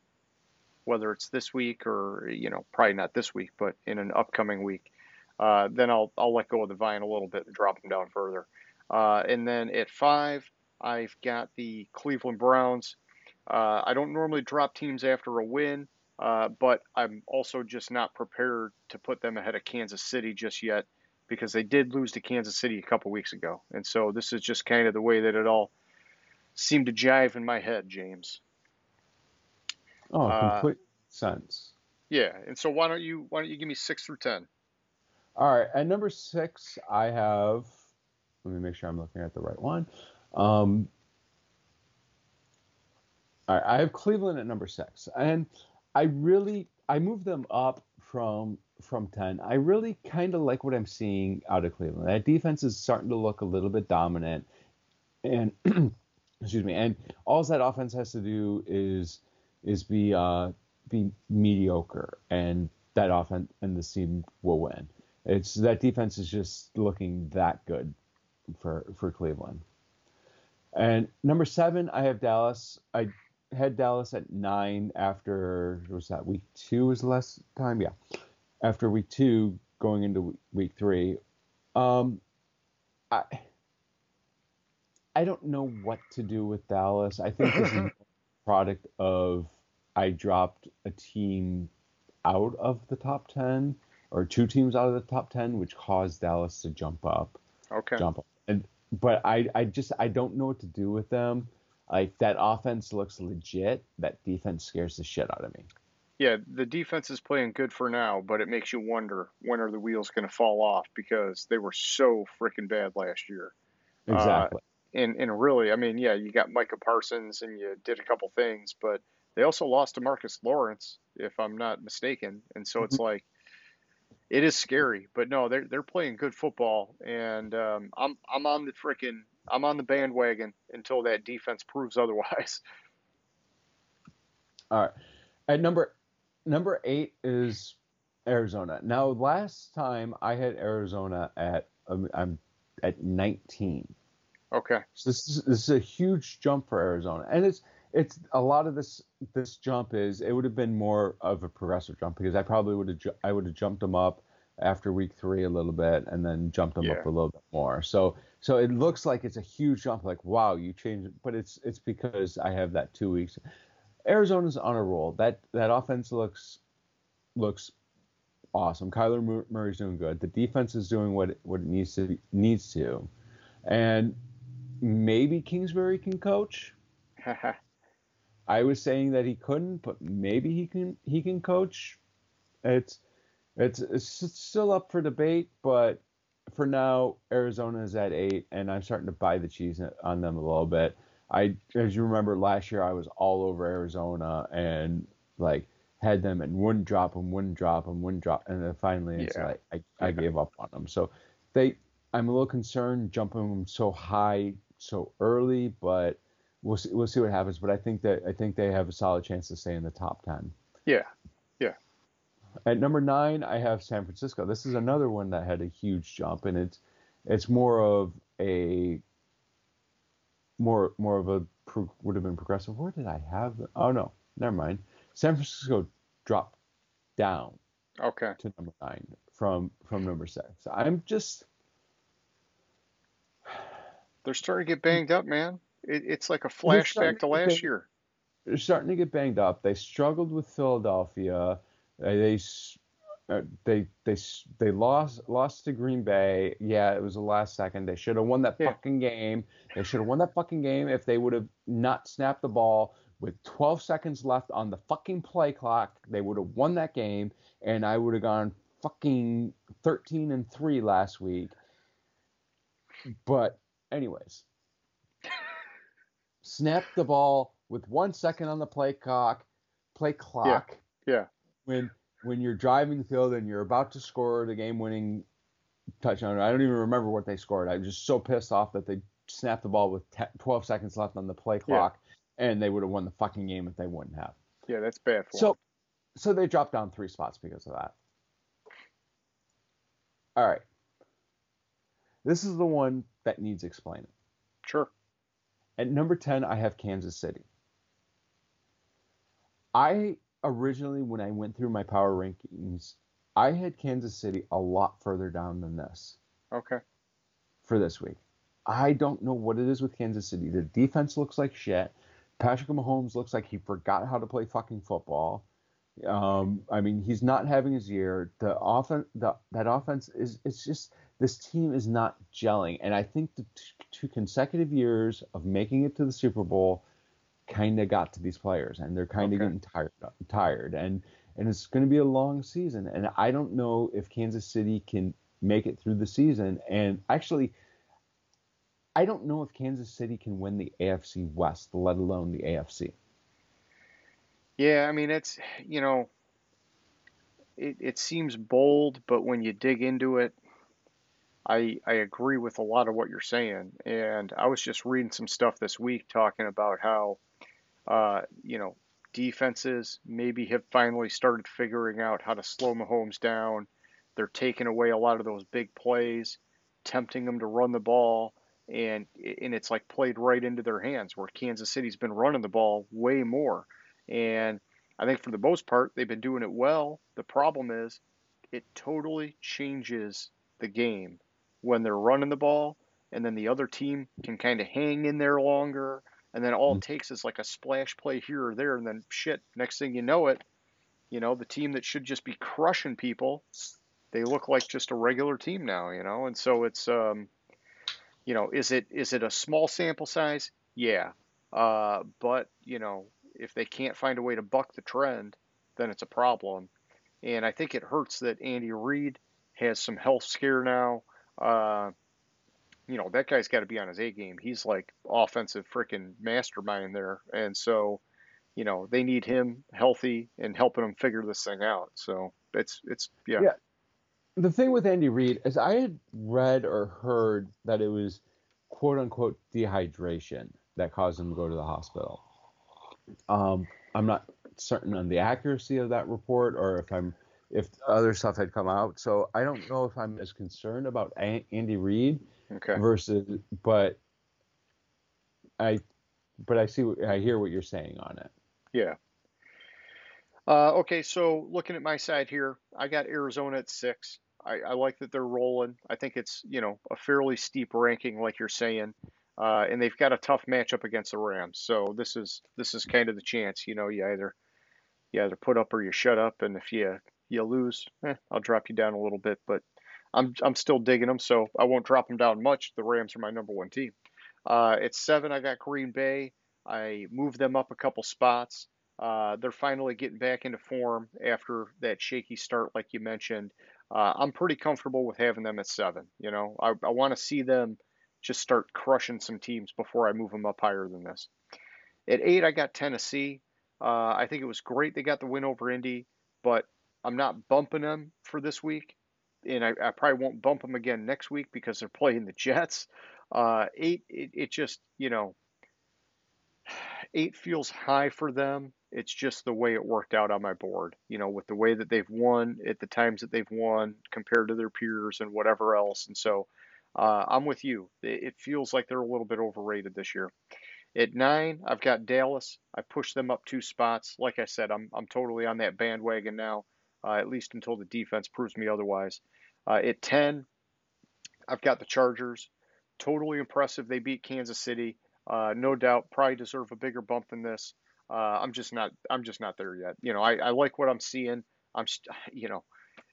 whether it's this week or, you know, probably not this week, but in an upcoming week, uh, then I'll, I'll let go of the vine a little bit and drop them down further. Uh, and then at five, I've got the Cleveland Browns. Uh, I don't normally drop teams after a win. Uh, but I'm also just not prepared to put them ahead of Kansas City just yet because they did lose to Kansas City a couple weeks ago. And so this is just kind of the way that it all seemed to jive in my head, James. Oh, uh, complete uh, sense. Yeah, and so why don't you why don't you give me six through ten? All right, at number six, I have. Let me make sure I'm looking at the right one. Um, all right, I have Cleveland at number six, and I really I moved them up from from 10. I really kind of like what I'm seeing out of Cleveland. That defense is starting to look a little bit dominant. And (clears throat) excuse me, and all that offense has to do is is be uh, be mediocre and that offense and the team will win. It's that defense is just looking that good for for Cleveland. And number seven, I have Dallas. I had Dallas at nine after what was that week two was the last time? Yeah, after week two going into week three. Um, I I don't know what to do with Dallas. I think this is (laughs) a product of I dropped a team out of the top ten or two teams out of the top ten, which caused Dallas to jump up. Okay. Jump up. And but I I just I don't know what to do with them. Like that offense looks legit. That defense scares the shit out of me. Yeah, the defense is playing good for now, but it makes you wonder when are the wheels going to fall off because they were so freaking bad last year. Exactly. Uh, and and really, I mean, yeah, you got Micah Parsons and you did a couple things, but they also lost DeMarcus Lawrence, if I'm not mistaken. And so it's mm-hmm. like it is scary, but no, they're they're playing good football, and um, I'm I'm on the freaking I'm on the bandwagon until that defense proves otherwise. (laughs) All right. At number number eight is Arizona. Now, last time I had Arizona at um, I'm at 19. Okay. So this is this is a huge jump for Arizona, and it's it's a lot of this this jump is it would have been more of a progressive jump because I probably would have I would have jumped them up after week three a little bit and then jumped them yeah. up a little bit more. So so it looks like it's a huge jump. Like wow, you changed, but it's it's because I have that two weeks. Arizona's on a roll. That that offense looks looks awesome. Kyler Murray's doing good. The defense is doing what it, what it needs to needs to, and maybe Kingsbury can coach. (laughs) I was saying that he couldn't, but maybe he can he can coach. It's it's, it's still up for debate, but for now, Arizona is at eight, and I'm starting to buy the cheese on them a little bit. I, as you remember, last year I was all over Arizona and like had them and wouldn't drop them, wouldn't drop them, wouldn't drop, and then finally it's Yeah. like I, I gave up on them. So they, I'm a little concerned jumping them so high so early, but we'll see, we'll see what happens. But I think that I think they have a solid chance to stay in the top ten. Yeah. Yeah. At number nine, I have San Francisco. This is another one that had a huge jump, and it's it's more of a more more of a pro, would have been progressive. Where did I have? The, oh no, never mind. San Francisco dropped down Okay. to number nine from from number six. I'm just They're starting to get banged up, man. It, it's like a flashback to last get- year. they're starting to get banged up. They struggled with Philadelphia. Uh, They uh, they they they lost lost to Green Bay. Yeah, it was the last second. They should have won that Yeah. fucking game. They should have won that fucking game if they would have not snapped the ball with 12 seconds left on the fucking play clock. They would have won that game, and I would have gone fucking 13 and three last week. But anyways, snap the ball with one second on the play clock. Play clock. Yeah. yeah. When when you're driving the field and you're about to score the game-winning touchdown, I don't even remember what they scored. I was just so pissed off that they snapped the ball with 10, 12 seconds left on the play clock, and they would have won the fucking game if they wouldn't have. Yeah, that's bad for. So, so they dropped down three spots because of that. All right. This is the one that needs explaining. Sure. At number 10, I have Kansas City. I originally, when I went through my power rankings, I had Kansas City a lot further down than this Okay. for this week. I don't know what it is with Kansas City. The defense looks like shit. Patrick Mahomes looks like he forgot how to play fucking football. Um, I mean, he's not having his year. The offense, the, that offense is, it's just this team is not gelling. And I think the t- two consecutive years of making it to the Super Bowl kind of got to these players, and they're kind of Okay. getting tired, tired, and and it's going to be a long season. And I don't know if Kansas City can make it through the season. And actually, I don't know if Kansas City can win the AFC West, let alone the AFC. Yeah, I mean it's you know it it seems bold, but when you dig into it, I I agree with a lot of what you're saying. And I was just reading some stuff this week talking about how uh, you know, defenses maybe have finally started figuring out how to slow Mahomes down. They're taking away a lot of those big plays, tempting them to run the ball, and and it's like played right into their hands where Kansas City's been running the ball way more. And I think for the most part, they've been doing it well. The problem is it totally changes the game when they're running the ball, and then the other team can kind of hang in there longer. And then all it takes is like a splash play here or there, and then shit, next thing you know it, you know, the team that should just be crushing people, they look like just a regular team now, you know? And so it's, um, you know, is it is it a small sample size? Yeah. Uh, but, you know, if they can't find a way to buck the trend, then it's a problem. And I think it hurts that Andy Reid has some health scare now. Uh, you know, that guy's got to be on his A game. He's like offensive freaking mastermind there. And so, you know, they need him healthy and helping them figure this thing out. So it's, it's, yeah. Yeah. The thing with Andy Reid is I had read or heard that it was quote unquote dehydration that caused him to go to the hospital. Um, I'm not certain on the accuracy of that report or if I'm if other stuff had come out. So I don't know if I'm as concerned about A- Andy Reid Okay. versus, but I, but I see, I hear what you're saying on it. Yeah. Uh, okay, so looking at my side here, I got Arizona at six. I, I like that they're rolling. I think it's, you know, a fairly steep ranking, like you're saying. Uh, and they've got a tough matchup against the Rams. So this is this is kind of the chance, you know, you either you either put up or you shut up, and if you you lose, eh, I'll drop you down a little bit, but I'm I'm still digging them, so I won't drop them down much. The Rams are my number one team. Uh, at seven, I got Green Bay. I moved them up a couple spots. Uh, they're finally getting back into form after that shaky start, like you mentioned. Uh, I'm pretty comfortable with having them at seven. You know, I, I want to see them just start crushing some teams before I move them up higher than this. At eight, I got Tennessee. Uh, I think it was great they got the win over Indy, but I'm not bumping them for this week, and I, I probably won't bump them again next week because they're playing the Jets. Uh, eight, it, it just you know, eight feels high for them. It's just the way it worked out on my board, you know, with the way that they've won at the times that they've won compared to their peers and whatever else. And so uh, I'm with you. It, feels like they're a little bit overrated this year. At nine, I've got Dallas. I pushed them up two spots. Like I said, I'm I'm totally on that bandwagon now, uh, at least until the defense proves me otherwise. Uh, at ten, I've got the Chargers. Totally impressive. They beat Kansas City. Uh, no doubt, probably deserve a bigger bump than this. Uh, I'm just not. I'm just not there yet. You know, I, I like what I'm seeing. I'm, (sighs) you know,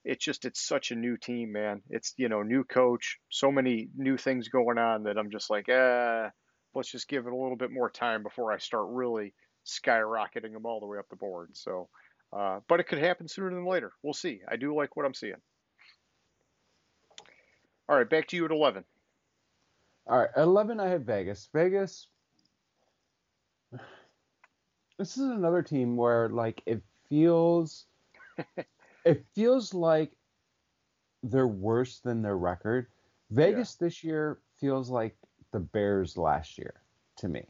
it's just it's such a new team, man. It's you know new coach, so many new things going on that I'm just like, eh, let's just give it a little bit more time before I start really skyrocketing them all the way up the board. So, uh, but it could happen sooner than later. We'll see. I do like what I'm seeing. All right, back to you at 11. All right, at 11, I have Vegas. Vegas, this is another team where, like, it feels, (laughs) it feels like they're worse than their record. Vegas yeah. this year feels like the Bears last year to me.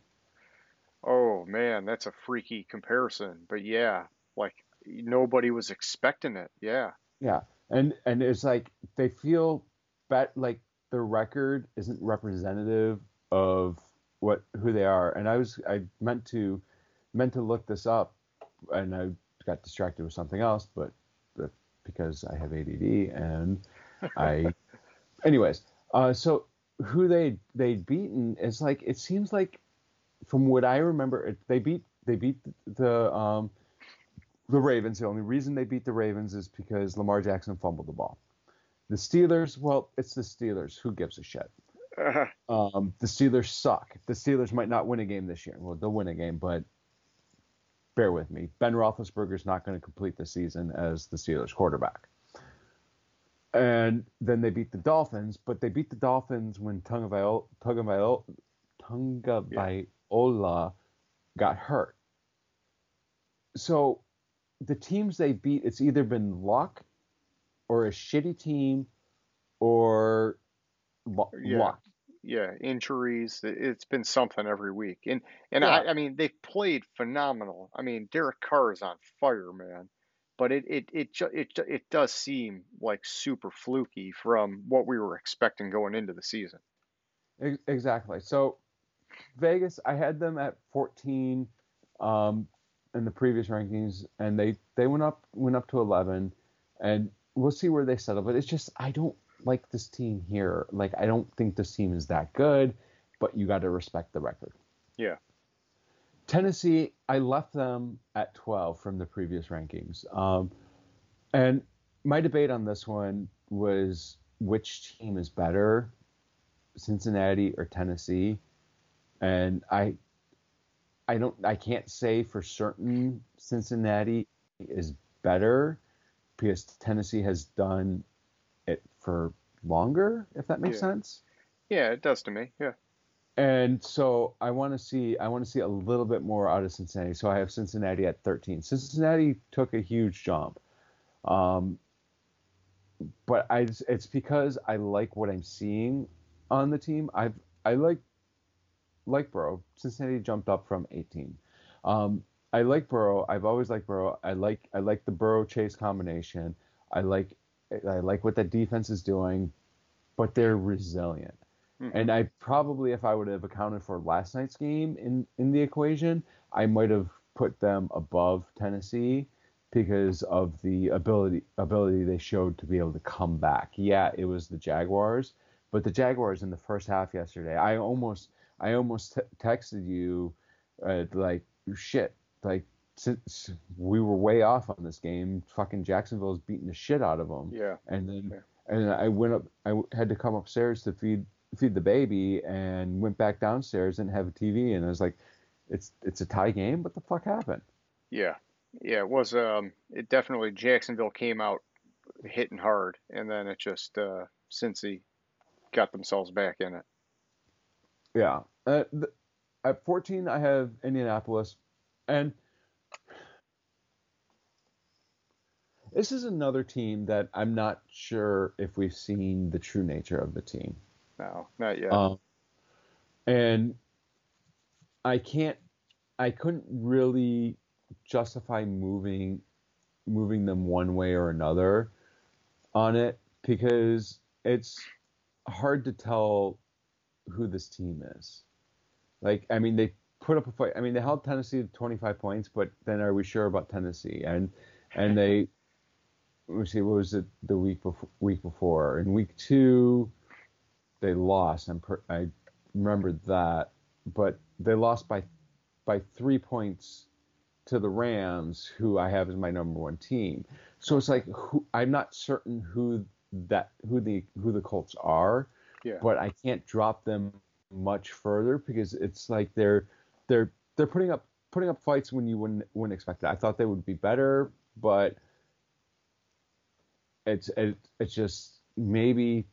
Oh man, that's a freaky comparison. But yeah, like nobody was expecting it. Yeah. Yeah. And and it's like they feel bet like the record isn't representative of what who they are. And I was I meant to meant to look this up and I got distracted with something else, but, but because I have ADD and (laughs) I anyways, uh, so who they they'd beaten is like it seems like from what I remember it, they beat they beat the um, the Ravens. The only reason they beat the Ravens is because Lamar Jackson fumbled the ball. The Steelers, well, it's the Steelers. Who gives a shit? Uh-huh. Um, the Steelers suck. The Steelers might not win a game this year. Well, they'll win a game, but bear with me. Ben Roethlisberger's not going to complete the season as the Steelers quarterback and then they beat the Dolphins, but they beat the Dolphins when Tagovailoa, Tagovailoa got hurt. So the teams they beat, it's either been luck or a shitty team or luck. Yeah. Yeah, injuries. It's been something every week, and and yeah. I, I mean they've played phenomenal. I mean Derek Carr is on fire, man but it it it it it does seem like super fluky from what we were expecting going into the season. Exactly. So Vegas, I had them at 14 um, in the previous rankings, and they they went up went up to 11, and we'll see where they settle. But it's just I don't like this team here. Like I don't think this team is that good, but you got to respect the record. Yeah. Tennessee, I left them at 12 from the previous rankings. Um, and my debate on this one was which team is better, Cincinnati or Tennessee. And I I don't I can't say for certain Cincinnati is better because Tennessee has done it for longer, if that makes yeah. sense. Yeah, it does to me. Yeah. And so I want to see I want to see a little bit more out of Cincinnati. So I have Cincinnati at 13. Cincinnati took a huge jump. Um, but I it's because I like what I'm seeing on the team. I've I like like Burrow. Cincinnati jumped up from 18. Um, I like Burrow. I've always liked Burrow. I like I like the Burrow Chase combination. I like I like what that defense is doing, but they're resilient. Mm-hmm. And I probably, if I would have accounted for last night's game in, in the equation, I might have put them above Tennessee because of the ability ability they showed to be able to come back. Yeah, it was the Jaguars, but the Jaguars in the first half yesterday, I almost I almost t- texted you uh, like shit, like since we were way off on this game, fucking Jacksonville's beating the shit out of them. Yeah. And then yeah. and I went up I had to come upstairs to feed feed the baby and went back downstairs and have a TV and I was like, it's it's a tie game. What the fuck happened? Yeah, yeah, it was. Um, it definitely Jacksonville came out hitting hard, and then it just uh, Cincy got themselves back in it. Yeah. Uh, th- at 14, I have Indianapolis, and this is another team that I'm not sure if we've seen the true nature of the team. No, not yet. Um, and I can't, I couldn't really justify moving, moving them one way or another on it because it's hard to tell who this team is. Like, I mean, they put up a fight. I mean, they held Tennessee to 25 points, but then are we sure about Tennessee? And and they, (laughs) let me see, what was it the week before? Week before, in week two, they lost. I'm per, I remember that, but they lost by by three points to the Rams, who I have as my number one team. So it's like who, I'm not certain who that who the who the Colts are, yeah. but I can't drop them much further because it's like they're they're they're putting up putting up fights when you wouldn't wouldn't expect it. I thought they would be better, but it's it, it's just maybe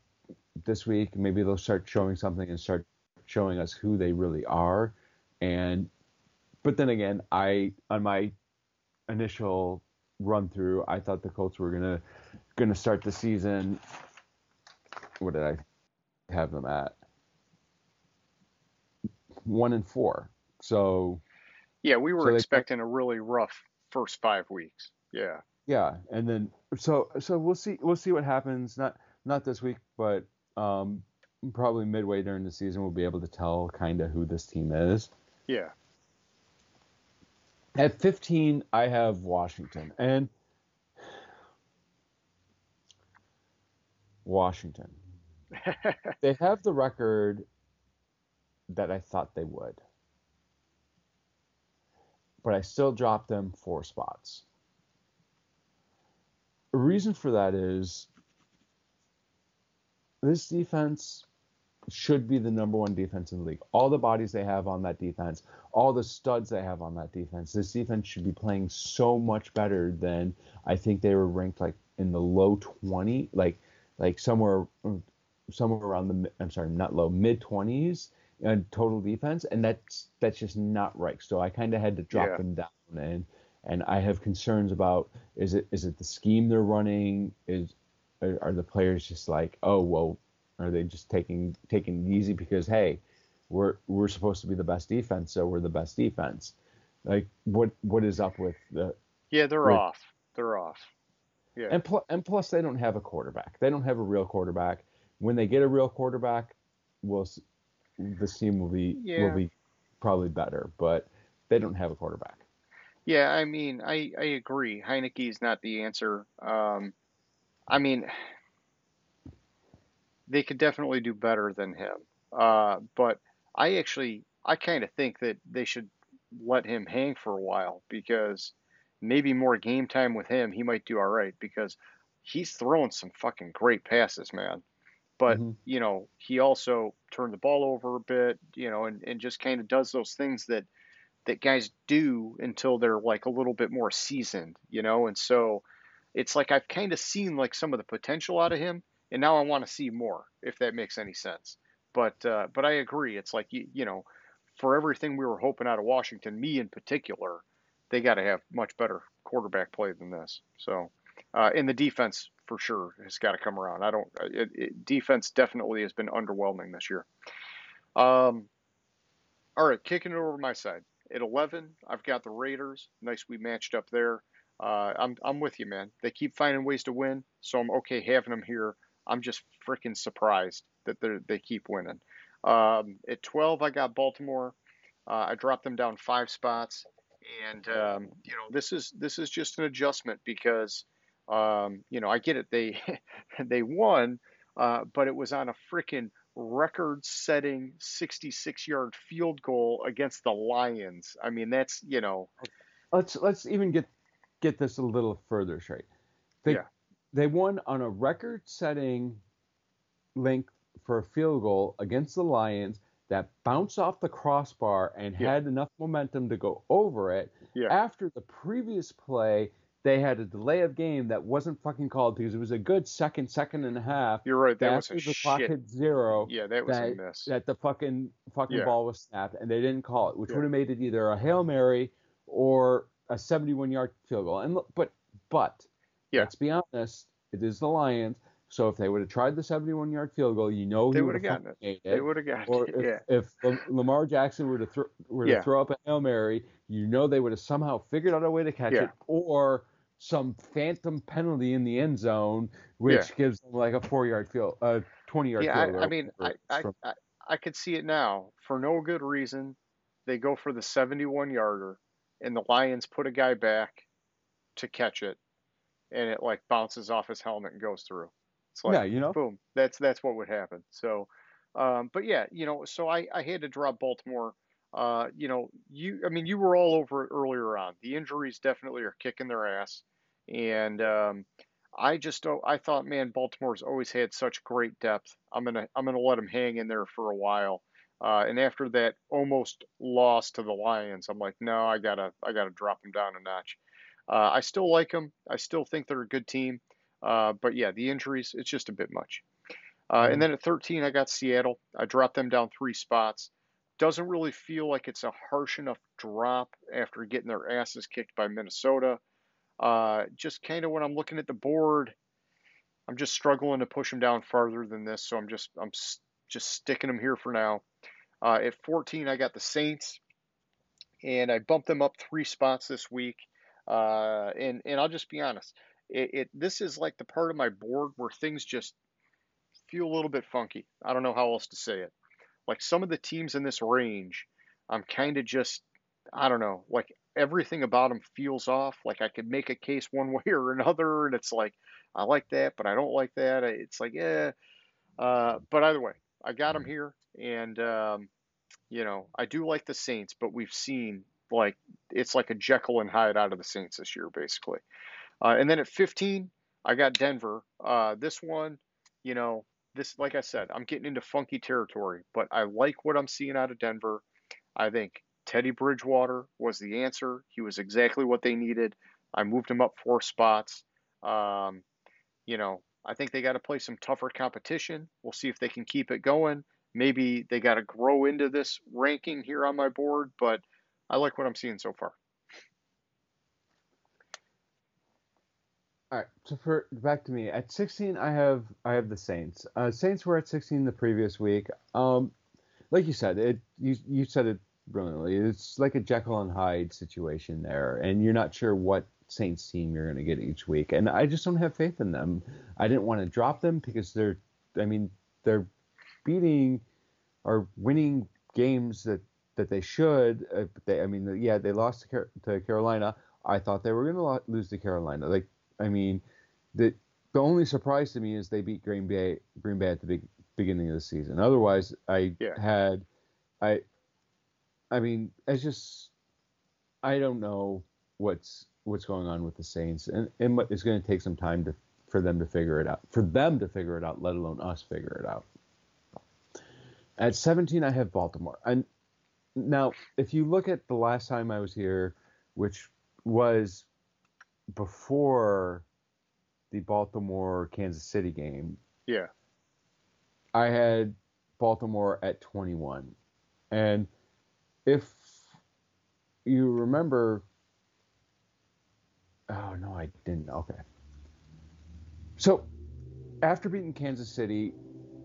this week maybe they'll start showing something and start showing us who they really are and but then again I on my initial run through I thought the Colts were gonna gonna start the season what did I have them at one and four so yeah, we were so they- expecting a really rough first five weeks. Yeah. Yeah, and then so so we'll see we'll see what happens. Not not this week, but um, probably midway during the season we'll be able to tell kind of who this team is. Yeah. At 15, I have Washington, and Washington. (laughs) They have the record that I thought they would, but I still dropped them four spots. The reason for that is this defense should be the number one defense in the league. All the bodies they have on that defense, all the studs they have on that defense, this defense should be playing so much better than I think they were ranked like in the low 20, like like somewhere somewhere around the I'm sorry, not low, mid 20s in total defense, and that's that's just not right. So I kind of had to drop Yeah. them down, and and I have concerns about is it is it the scheme they're running? Is are, the players just like oh well are they just taking taking it easy because hey we're we're supposed to be the best defense so we're the best defense like what what is up with the Yeah, they're Right. off. They're off. Yeah. and pl- and plus they don't have a quarterback they don't have a real quarterback when they get a real quarterback we'll this team will be Yeah. will be probably better but they don't have a quarterback Yeah, I mean, I, I agree. Heinicke is not the answer. Um, I mean, they could definitely do better than him. Uh, but I actually, I kind of think that they should let him hang for a while because maybe more game time with him, he might do all right because he's throwing some fucking great passes, man. But, Mhm. you know, he also turned the ball over a bit, you know, and, and just kind of does those things that that guys do until they're like a little bit more seasoned, you know? And so it's like I've kind of seen like some of the potential out of him, and now I want to see more, if that makes any sense. But uh, but I agree. It's like you, you know, for everything we were hoping out of Washington, me in particular, they got to have much better quarterback play than this. So, uh, and the defense for sure has got to come around. I don't. It, it, defense definitely has been underwhelming this year. Um, all right, kicking it over my side. At 11, I've got the Raiders. Nice we matched up there. Uh, I'm, I'm with you, man. They keep finding ways to win, so I'm okay having them here. I'm just freaking surprised that they they keep winning. Um, at 12, I got Baltimore. Uh, I dropped them down five spots, and um, you know this is this is just an adjustment because um, you know I get it. They (laughs) they won, uh, but it was on a freaking record-setting 66-yard field goal against the Lions. I mean that's you know let's let's even get get this a little further straight. They Yeah. they won on a record-setting length for a field goal against the Lions that bounced off the crossbar and Yeah. had enough momentum to go over it. Yeah. After the previous play, they had a delay of game that wasn't fucking called because it was a good second, second and a half. You're right. That was a the clock shit. hit zero. Yeah, that was a mess. that the fucking fucking Yeah. ball was snapped and they didn't call it, which Yeah. would have made it either a hail mary or a 71 yard field goal. And but but Yeah. let's be honest, it is the Lions. So if they would have tried the 71 yard field goal, you know They he would have gotten They it. would have got Or it. if, Yeah. if Lamar Jackson were to, thro- were to Yeah. throw up a hail mary, you know they would have somehow figured out a way to catch Yeah. it, or some phantom penalty in the end zone, which gives them like a four yard field, uh, 20 yard Yeah, field I. I mean, I, I, I, I could see it now. For no good reason, they go for the 71 yarder, and the Lions put a guy back to catch it, and it like bounces off his helmet and goes through. It's like, yeah, you know. boom. That's that's what would happen. So, um, but yeah, you know, so I, I had to drop Baltimore. Uh, you know, you I mean, you were all over it earlier on. The injuries definitely are kicking their ass, and um, I just. I thought, man, Baltimore's always had such great depth. I'm gonna I'm gonna let them hang in there for a while. Uh, and after that almost loss to the Lions, I'm like, no, I gotta I gotta drop them down a notch. Uh, I still like them. I still think they're a good team. Uh, but yeah, the injuries, it's just a bit much. Uh, and then at 13, I got Seattle. I dropped them down three spots. Doesn't really feel like it's a harsh enough drop after getting their asses kicked by Minnesota. Uh, just kind of when I'm looking at the board, I'm just struggling to push them down farther than this. So I'm just I'm just sticking them here for now. Uh, at 14, I got the Saints, and I bumped them up three spots this week. Uh, and and I'll just be honest, it, it this is like the part of my board where things just feel a little bit funky. I don't know how else to say it. Like some of the teams in this range, I'm kind of just I don't know, like everything about them feels off. Like I could make a case one (laughs) way or another, and it's like I like that, but I don't like that. It's like yeah. Uh, but either way, I got them here, and um, you know I do like the Saints, but we've seen like it's like a Jekyll and Hyde out of the Saints this year, basically. Uh, and then at 15, I got Denver. Uh, this one, you know, this like I said, I'm getting into funky territory, but I like what I'm seeing out of Denver. I think Teddy Bridgewater was the answer. He was exactly what they needed. I moved him up four spots. Um, you know, I think they got to play some tougher competition. We'll see if they can keep it going. Maybe they got to grow into this ranking here on my board, but I like what I'm seeing so far. All right, so for back to me at 16, I have I have the Saints. Uh, Saints were at 16 the previous week. Um, like you said, it you you said it brilliantly. It's like a Jekyll and Hyde situation there, and you're not sure what Saints team you're going to get each week. And I just don't have faith in them. I didn't want to drop them because they're, I mean, they're beating or winning games that that they should. Uh, but they, I mean, yeah, they lost to, Car- to Carolina. I thought they were going to lo- lose to Carolina. Like, I mean, the the only surprise to me is they beat Green Bay Green Bay at the big, beginning of the season. Otherwise, I Yeah. had, I, I mean, it's just, I don't know what's what's going on with the Saints, and, and it's going to take some time to for them to figure it out, for them to figure it out, let alone us figure it out. At 17, I have Baltimore, and now if you look at the last time I was here, which was before the Baltimore Kansas City game, Yeah. I had Baltimore at 21. And if you remember, oh no, I didn't. Okay. So after beating Kansas City,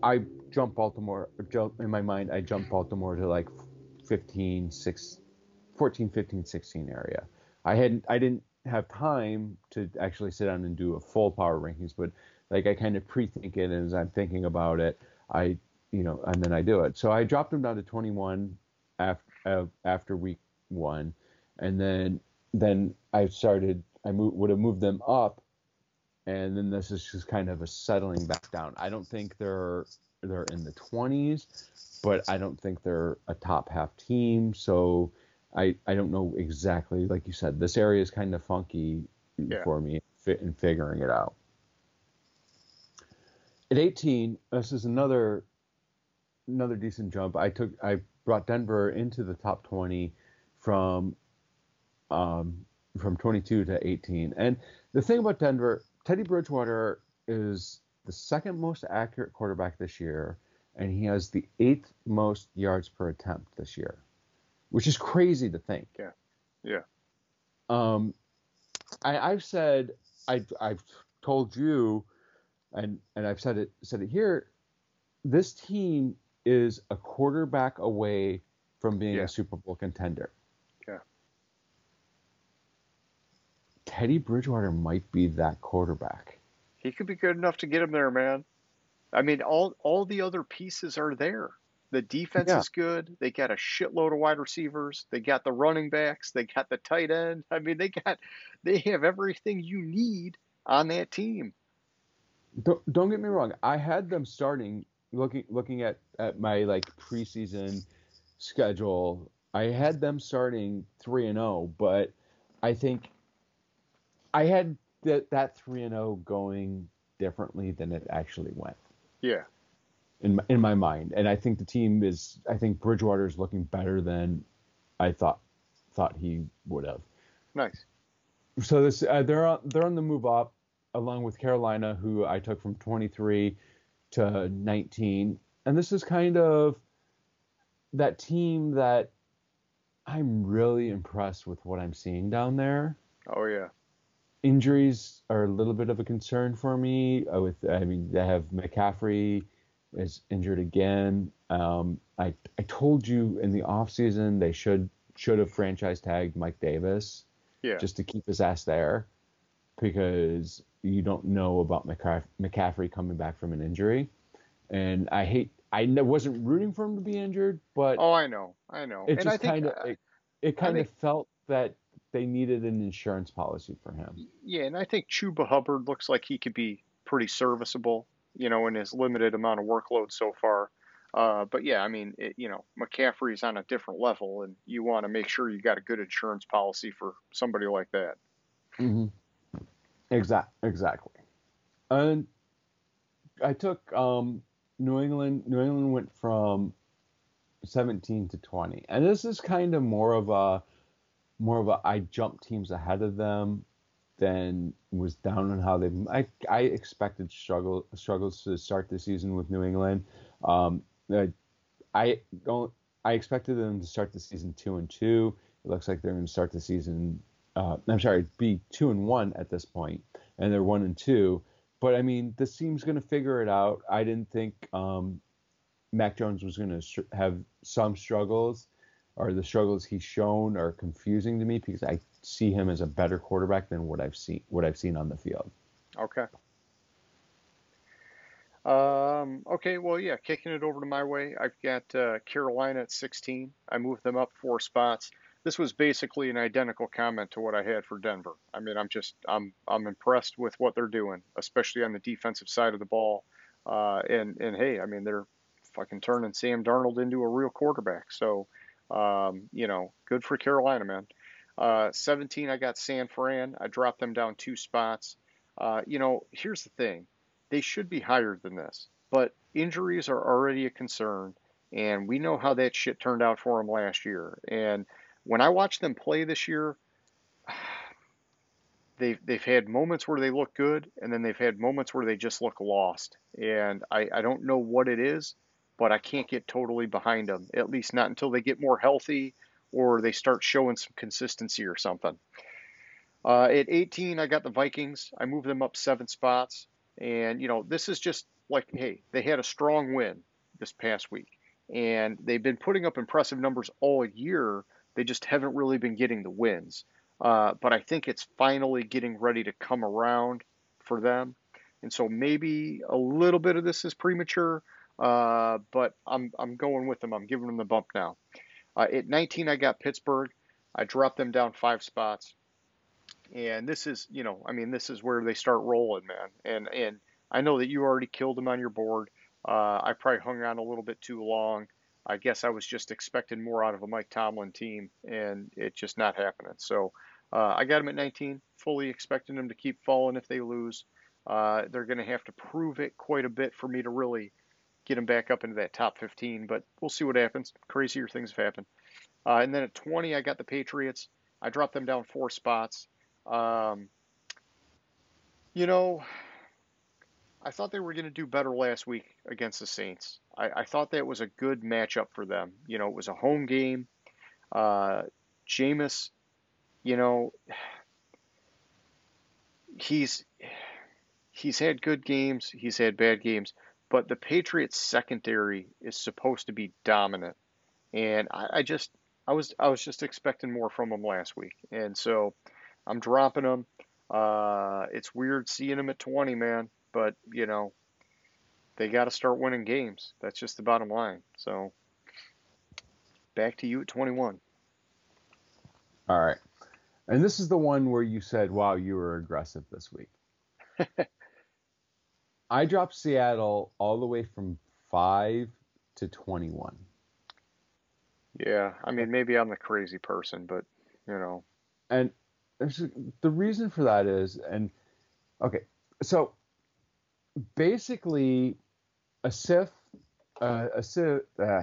I jumped Baltimore. Jump, in my mind, I jumped Baltimore to like 15, 6, 14, 15, 16 area. I hadn't, I didn't have time to actually sit down and do a full power rankings, but like I kind of pre-think it, as I'm thinking about it, I, you know, and then I do it. So I dropped them down to 21 after uh, after week one, and then then I started. I move, would have moved them up, and then this is just kind of a settling back down. I don't think they're they're in the 20s, but I don't think they're a top half team. So I I don't know exactly. Like you said, this area is kind of funky Yeah. for me fit in figuring it out. At 18, this is another another decent jump. I took I brought Denver into the top 20 from um, from 22 to 18. And the thing about Denver, Teddy Bridgewater is the second most accurate quarterback this year, and he has the eighth most yards per attempt this year, which is crazy to think. Yeah. Yeah. Um, I, I've said I, I've told you, and and I've said it said it here. This team is a quarterback away from being Yeah. a Super Bowl contender. Yeah. Teddy Bridgewater might be that quarterback. He could be good enough to get him there, man. I mean, all all the other pieces are there. The defense Yeah. is good. They got a shitload of wide receivers. They got the running backs. They got the tight end. I mean, they got they have everything you need on that team. Don't, don't get me wrong. I had them starting looking looking at, at my like preseason schedule. I had them starting three and zero, but I think I had that that three and zero going differently than it actually went Yeah. in my, in my mind. And I think the team is. I think Bridgewater is looking better than I thought thought he would have. Nice. So this uh, they're on, they're on the move up, along with Carolina, who I took from 23 to 19, and this is kind of that team that I'm really impressed with what I'm seeing down there. Oh yeah. Injuries are a little bit of a concern for me. uh, With I mean, they have McCaffrey is injured again. Um, I I told you in the offseason they should should have franchise tagged Mike Davis Yeah. just to keep his ass there because you don't know about McCaffrey coming back from an injury. And I hate. I wasn't rooting for him to be injured, but Oh, I know. I know. it and just kind of, it, it kind of felt that they needed an insurance policy for him. yeah, and I think Chuba Hubbard looks like he could be pretty serviceable, you know, in his limited amount of workload so far. Uh, but yeah, I mean, it, you know, McCaffrey's on a different level, and you want to make sure you got a good insurance policy for somebody like that. Mm-hmm. Exact, exactly. And I took um, New England. New England went from 17 to 20, and this is kind of more of a more of a I jumped teams ahead of them than was down on how they. I I expected struggle struggles to start the season with New England. Um, I, I don't. I expected them to start the season two and two. It looks like they're going to start the season. Uh, I'm sorry, be two and one at this point, and they're one and two. But I mean, this team's going to figure it out. I didn't think um, Mac Jones was going to sh- have some struggles, or the struggles he's shown are confusing to me because I see him as a better quarterback than what I've seen what I've seen on the field. Okay. Um, okay, well, yeah, kicking it over to my way. I've got uh, Carolina at 16. I moved them up four spots. This was basically an identical comment to what I had for Denver. I mean, I'm just I'm I'm impressed with what they're doing, especially on the defensive side of the ball. Uh, and and hey, I mean, they're fucking turning Sam Darnold into a real quarterback. So, um, you know, good for Carolina, man. Uh, 17, I got San Fran. I dropped them down two spots. Uh, you know, here's the thing they should be higher than this, but injuries are already a concern, and we know how that shit turned out for them last year. And when I watch them play this year, (sighs) they've they've had moments where they look good, and then they've had moments where they just look lost. And I, I don't know what it is, but I can't get totally behind them. At least not until they get more healthy or they start showing some consistency or something. Uh, at 18, I got the Vikings. I moved them up seven spots. And, you know, this is just like, hey, they had a strong win this past week. And they've been putting up impressive numbers all year. They just haven't really been getting the wins. Uh, but I think it's finally getting ready to come around for them. And so maybe a little bit of this is premature, uh, but I'm, I'm going with them. I'm giving them the bump now. Uh, at 19, I got Pittsburgh. I dropped them down five spots. And this is, you know, I mean, this is where they start rolling, man. And and I know that you already killed them on your board. Uh, I probably hung on a little bit too long. I guess I was just expecting more out of a Mike Tomlin team, and it just not happening. So uh, I got them at 19, fully expecting them to keep falling if they lose. Uh, they're going to have to prove it quite a bit for me to really get them back up into that top 15, but we'll see what happens. Crazier things have happened. Uh, and then at 20, I got the Patriots. I dropped them down four spots. Um, you know, I thought they were going to do better last week against the Saints. I, I thought that was a good matchup for them. You know, it was a home game. Uh, Jameis, you know, he's he's had good games, he's had bad games, but the Patriots secondary is supposed to be dominant, and I, I just I was I was just expecting more from them last week, and so I'm dropping them. Uh, it's weird seeing them at 20, man, but you know they got to start winning games. That's just the bottom line. So back to you at 21. All right. And this is the one where you said, wow, you were aggressive this week. (laughs) I dropped Seattle all the way from 5 to 21. Yeah, I mean, maybe I'm the crazy person, but, you know. And the reason for that is, and okay, so basically, a SIF, uh, a SIF, uh,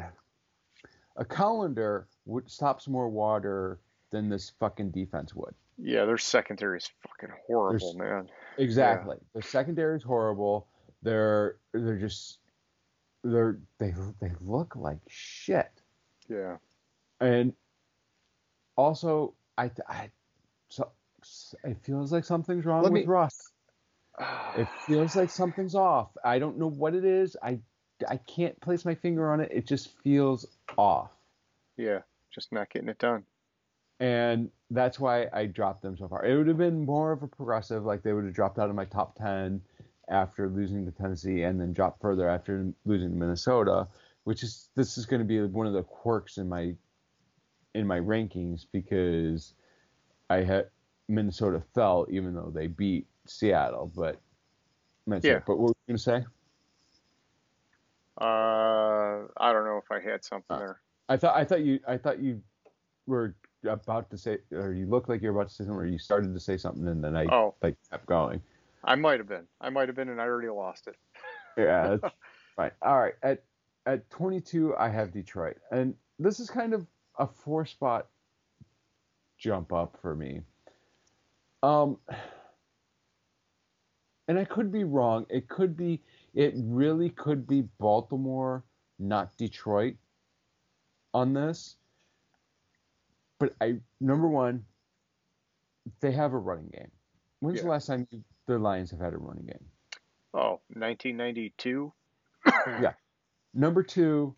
a colander would, stops more water than this fucking defense would. Yeah, their secondary is fucking horrible, There's, man. Exactly. Yeah. The secondary is horrible. They're they're just they're they they look like shit. Yeah. And also, I I so it feels like something's wrong Let with me, Russ. It feels like something's off. I don't know what it is. I I can't place my finger on it. It just feels off. Yeah, just not getting it done and that's why I dropped them so far. It would have been more of a progressive, like they would have dropped out of my top ten after losing to Tennessee, and then dropped further after losing to Minnesota. Which is this is going to be one of the quirks in my in my rankings because I had Minnesota fell even though they beat Seattle, but yeah. But what were you going to say? Uh, I don't know if I had something uh, there. I thought I thought you I thought you were about to say, or you look like you're about to say something, or you started to say something, and then I oh. like kept going. I might have been. I might have been, and I already lost it. yeah, that's (laughs) fine. All right. At at 22, I have Detroit, and this is kind of a four spot jump up for me. Um, and I could be wrong. It could be. It really could be Baltimore, not Detroit, on this but I number one, they have a running game. When's yeah. the last time the Lions have had a running game? Oh, 1992. (coughs) yeah. Number two,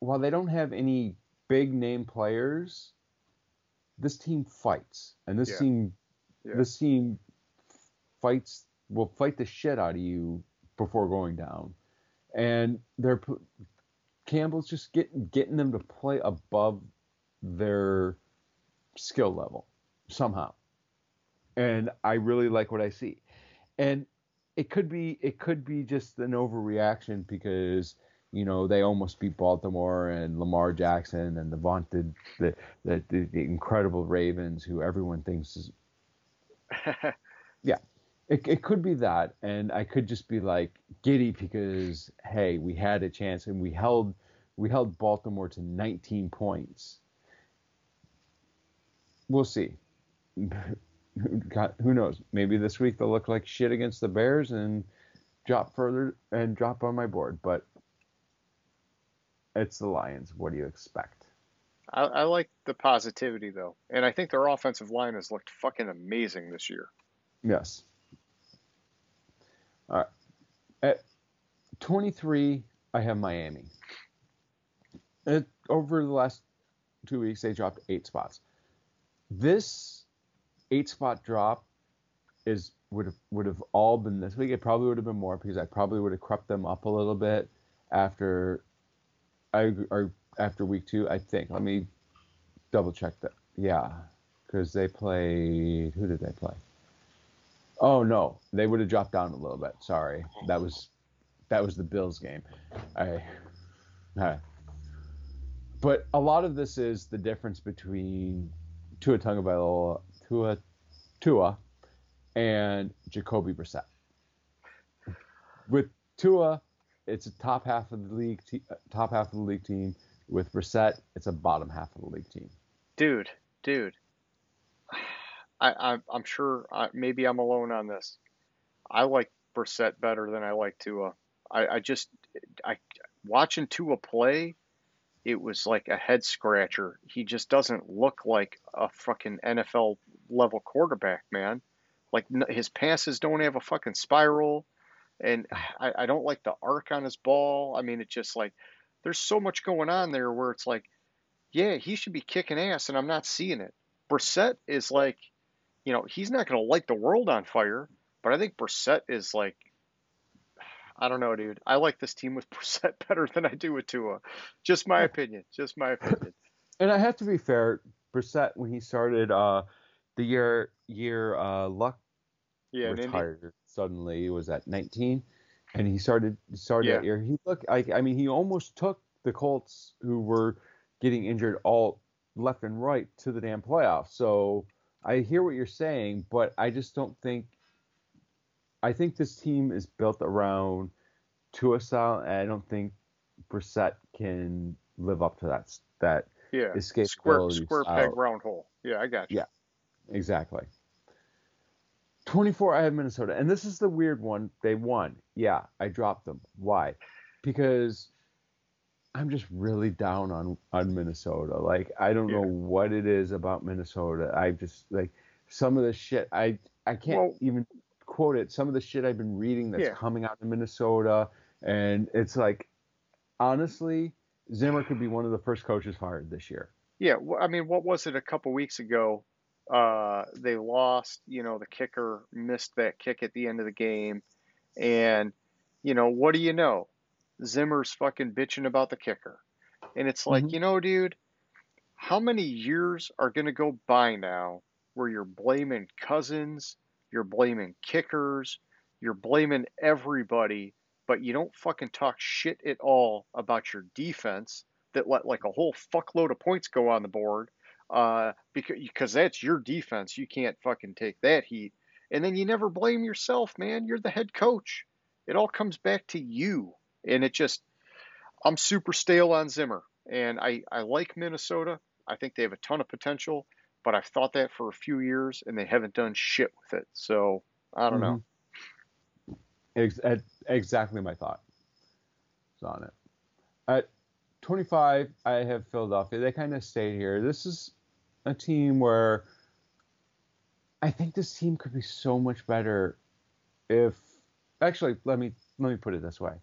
while they don't have any big name players, this team fights, and this yeah. team, yeah. this team fights will fight the shit out of you before going down, and they're Campbell's just getting getting them to play above their skill level somehow. And I really like what I see. And it could be it could be just an overreaction because you know they almost beat Baltimore and Lamar Jackson and the vaunted the the, the, the incredible Ravens who everyone thinks is (laughs) yeah it, it could be that and I could just be like giddy because hey we had a chance and we held we held Baltimore to 19 points we'll see. (laughs) God, who knows? Maybe this week they'll look like shit against the Bears and drop further and drop on my board. But it's the Lions. What do you expect? I, I like the positivity though, and I think their offensive line has looked fucking amazing this year. Yes. All right. At 23, I have Miami. It, over the last two weeks, they dropped eight spots. This eight spot drop is would have would have all been this week. It probably would have been more because I probably would have crept them up a little bit after I or after week two. I think. Let me double check that. Yeah, because they played. Who did they play? Oh no, they would have dropped down a little bit. Sorry, that was that was the Bills game. I. Uh, but a lot of this is the difference between Tua Tagovailoa, Tua, Tua, and Jacoby Brissett. With Tua, it's a top half of the league, te- top half of the league team. With Brissett, it's a bottom half of the league team. Dude, dude, I, I I'm sure I, maybe I'm alone on this. I like Brissett better than I like Tua. I, I just I watching Tua play, it was like a head scratcher. He just doesn't look like a fucking NFL level quarterback, man. Like his passes don't have a fucking spiral, and I, I don't like the arc on his ball. I mean, it's just like there's so much going on there where it's like, yeah, he should be kicking ass, and I'm not seeing it. Brissett is like, you know, he's not going to light the world on fire, but I think Brissett is like, (sighs) I don't know, dude. I like this team with (laughs) Brissett better than I do with Tua. Just my opinion. Just my (laughs) opinion. And I have to be fair, Brissett when he started uh, the year year uh, Luck yeah, retired suddenly he was at 19, and he started started Yeah. that year. He looked like I mean he almost took the Colts who were getting injured all left and right to the damn playoffs. So I hear what you're saying, but I just don't think. I think this team is built around Tua style, and I don't think Brissett can live up to that that Yeah. escapability Square, square style. peg, round hole. Yeah, I got you. Yeah. Exactly. 24, I have Minnesota. And this is the weird one. They won. Yeah, I dropped them. Why? Because I'm just really down on, on Minnesota. Like, I don't know what it is about Minnesota. I just, like, some of the shit, I, I can't Well- even quote it. Some of the shit I've been reading that's Yeah. coming out of Minnesota. And it's like, honestly, Zimmer could be one of the first coaches fired this year. Yeah, I mean, what was it a couple weeks ago? Uh, they lost, you know, the kicker missed that kick at the end of the game. And, you know, what do you know? Zimmer's fucking bitching about the kicker. And it's like, Mhm. you know, dude, how many years are going to go by now where you're blaming Cousins, you're blaming kickers, you're blaming everybody, but you don't fucking talk shit at all about your defense that let like a whole fuckload of points go on the board uh, because because that's your defense. You can't fucking take that heat. And then you never blame yourself, man. You're the head coach. It all comes back to you. And it just, I'm super stale on Zimmer. And I, I like Minnesota. I think they have a ton of potential, but I've thought that for a few years and they haven't done shit with it. So I don't know. Mm-hmm. Ex- ed- exactly my thought is on it. At 25, I have Philadelphia. They kind of stayed here. This is a team where I think this team could be so much better if actually let me let me put it this way.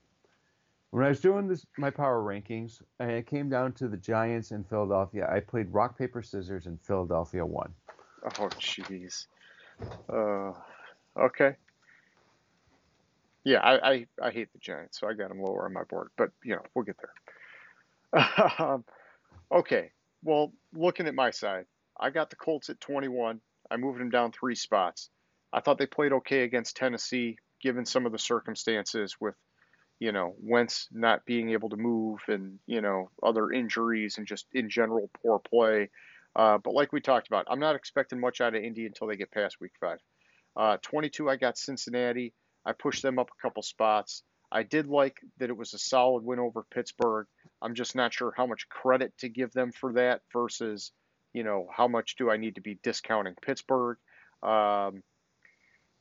When I was doing this my power rankings and it came down to the Giants and Philadelphia, I played rock paper scissors and Philadelphia won. Oh, jeez. Uh, okay. Yeah, I, I, I hate the Giants, so I got them lower on my board. But, you know, we'll get there. (laughs) um, okay. Well, looking at my side, I got the Colts at 21. I moved them down three spots. I thought they played okay against Tennessee, given some of the circumstances with, you know, Wentz not being able to move and, you know, other injuries and just in general poor play. Uh, but like we talked about, I'm not expecting much out of Indy until they get past week five. Uh, 22, I got Cincinnati. I pushed them up a couple spots. I did like that it was a solid win over Pittsburgh. I'm just not sure how much credit to give them for that versus, you know, how much do I need to be discounting Pittsburgh. Um,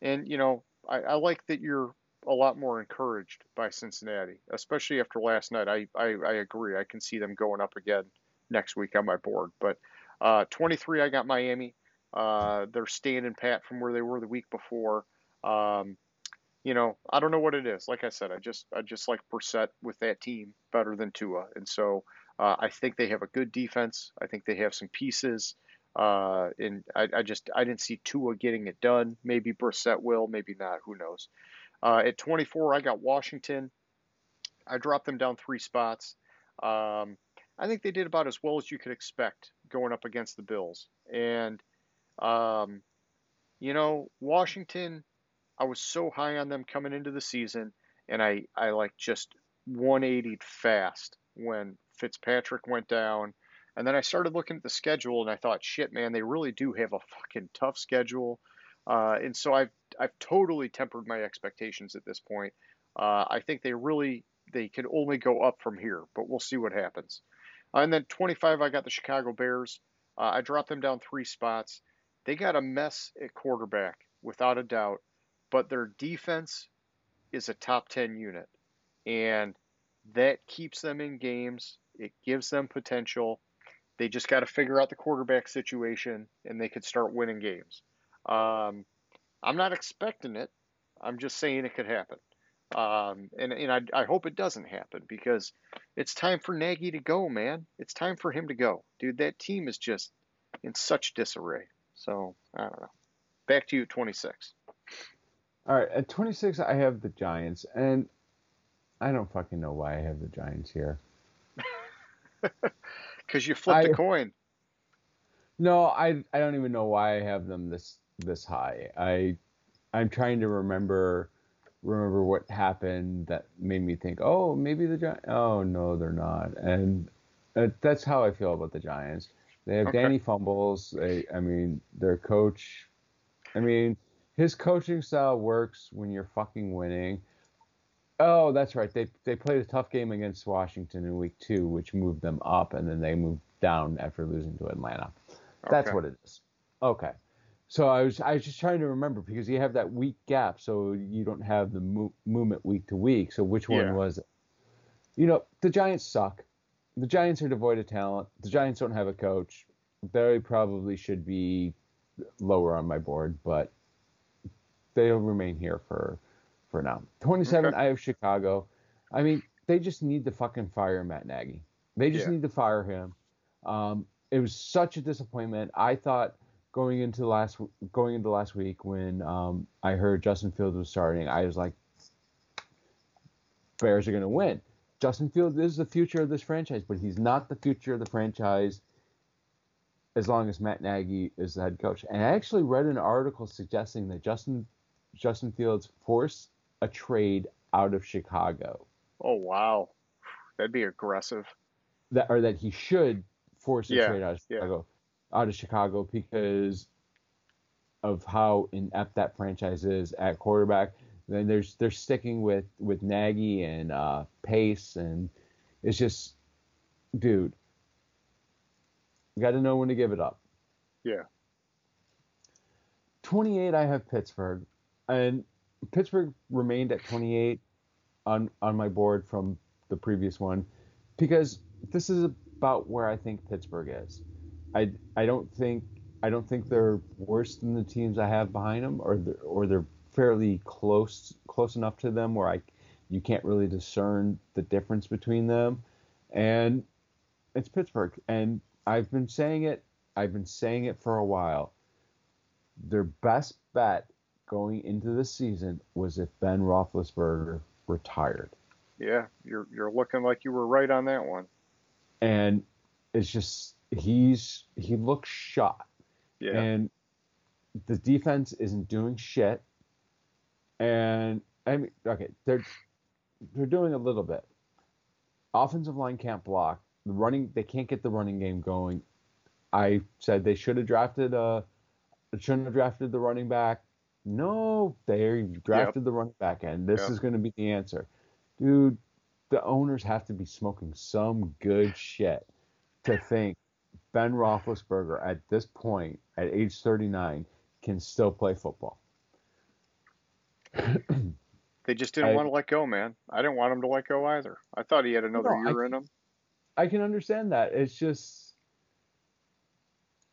and, you know, I, I like that you're a lot more encouraged by Cincinnati, especially after last night. I, I, I agree. I can see them going up again next week on my board. But uh, 23, I got Miami. Uh, they're standing pat from where they were the week before. Um, you know, I don't know what it is. Like I said, I just I just like Brissett with that team better than Tua, and so uh, I think they have a good defense. I think they have some pieces, uh, and I, I just I didn't see Tua getting it done. Maybe Brissett will, maybe not. Who knows? Uh, at 24, I got Washington. I dropped them down three spots. Um, I think they did about as well as you could expect going up against the Bills. And, um, you know, Washington, I was so high on them coming into the season, and I, I like just 180'd fast when Fitzpatrick went down. And then I started looking at the schedule, and I thought, shit, man, they really do have a fucking tough schedule. Uh, and so I've I've totally tempered my expectations at this point. Uh, I think they really they can only go up from here, but we'll see what happens. Uh, and then 25, I got the Chicago Bears. Uh, I dropped them down three spots. they got a mess at quarterback without a doubt, but their defense is a top 10 unit. And that keeps them in games. It gives them potential. They just got to figure out the quarterback situation and they could start winning games. Um, I'm not expecting it. I'm just saying it could happen. Um, and and I, I hope it doesn't happen because it's time for Nagy to go, man. It's time for him to go. Dude, that team is just in such disarray. So, I don't know. Back to you at 26. All right, at 26, I have the Giants, and I don't fucking know why I have the Giants here. (laughs) Because you flipped I- a coin. No, I I don't even know why I have them this this high. I I'm trying to remember remember what happened that made me think, oh, maybe the Giants. Oh no, they're not. And uh, that's how I feel about the Giants. They have Okay. Danny fumbles. They, I mean, their coach. I mean, his coaching style works when you're fucking winning. Oh, that's right. They they played a tough game against Washington in week two, which moved them up, and then they moved down after losing to Atlanta. That's Okay. what it is. Okay. So I was I was just trying to remember because you have that week gap, so you don't have the mo- movement week to week. So which one Yeah. was it? You know, the Giants suck. The Giants are devoid of talent. The Giants don't have a coach. They probably should be lower on my board, but they'll remain here for for now. 27, Okay. I have Chicago. I mean, they just need to fucking fire Matt Nagy. They just Yeah. need to fire him. Um, it was such a disappointment. I thought going into last going into last week when um, I heard Justin Fields was starting, I was like, Bears are going to win. Justin Fields is the future of this franchise, but he's not the future of the franchise as long as Matt Nagy is the head coach. And I actually read an article suggesting that Justin Justin Fields forced a trade out of Chicago. Oh, wow. That'd be aggressive. That or that he should force a Yeah, trade out of yeah. Out of Chicago because of how inept that franchise is at quarterback. Then there's they're sticking with with Nagy and uh, Pace, and it's just, dude, you got to know when to give it up. Yeah. 28, I have Pittsburgh, and Pittsburgh remained at 28 on on my board from the previous one because this is about where I think Pittsburgh is. I I don't think I don't think they're worse than the teams I have behind them, or they're, or they're fairly close close enough to them where I you can't really discern the difference between them, and it's Pittsburgh, and I've been saying it. I've been saying it for a while. Their best bet going into the season was if Ben Roethlisberger retired. Yeah, you're you're looking like you were right on that one. and it's just he's he looks shot. Yeah. and the defense isn't doing shit. And i mean okay they're they're doing a little bit. Offensive line can't block. The running they can't get the running game going. I said they should have drafted uh shouldn't have drafted the running back. No they drafted the running back and this Yep. is going to be the answer. Dude the owners have to be smoking some good shit to think Ben Roethlisberger at this point, at age 39, can still play football. (clears throat) They just didn't I- want to let go, man. I didn't want him to let go either. I thought he had another No, I- year in him. I can understand that. It's just.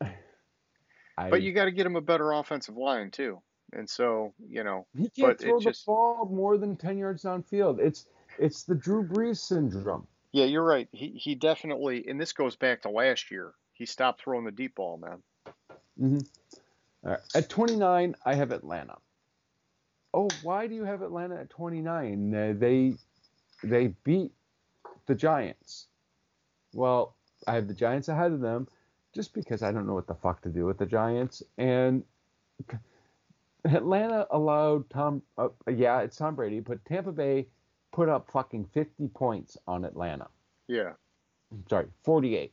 (sighs) I, But you got to get him a better offensive line too. And so, you know, he can't throw the just- ball more than 10 yards downfield. It's it's the Drew Brees syndrome. yeah, you're right. He he definitely, and this goes back to last year. He stopped throwing the deep ball, man. hmm All right. At 29, I have Atlanta. Oh, why do you have Atlanta at 29? Uh, they they beat the Giants. Well, I have the Giants ahead of them just because I don't know what the fuck to do with the Giants. And Atlanta allowed Tom, uh, yeah, it's Tom Brady, but Tampa Bay put up fucking 50 points on Atlanta Yeah, sorry, 48.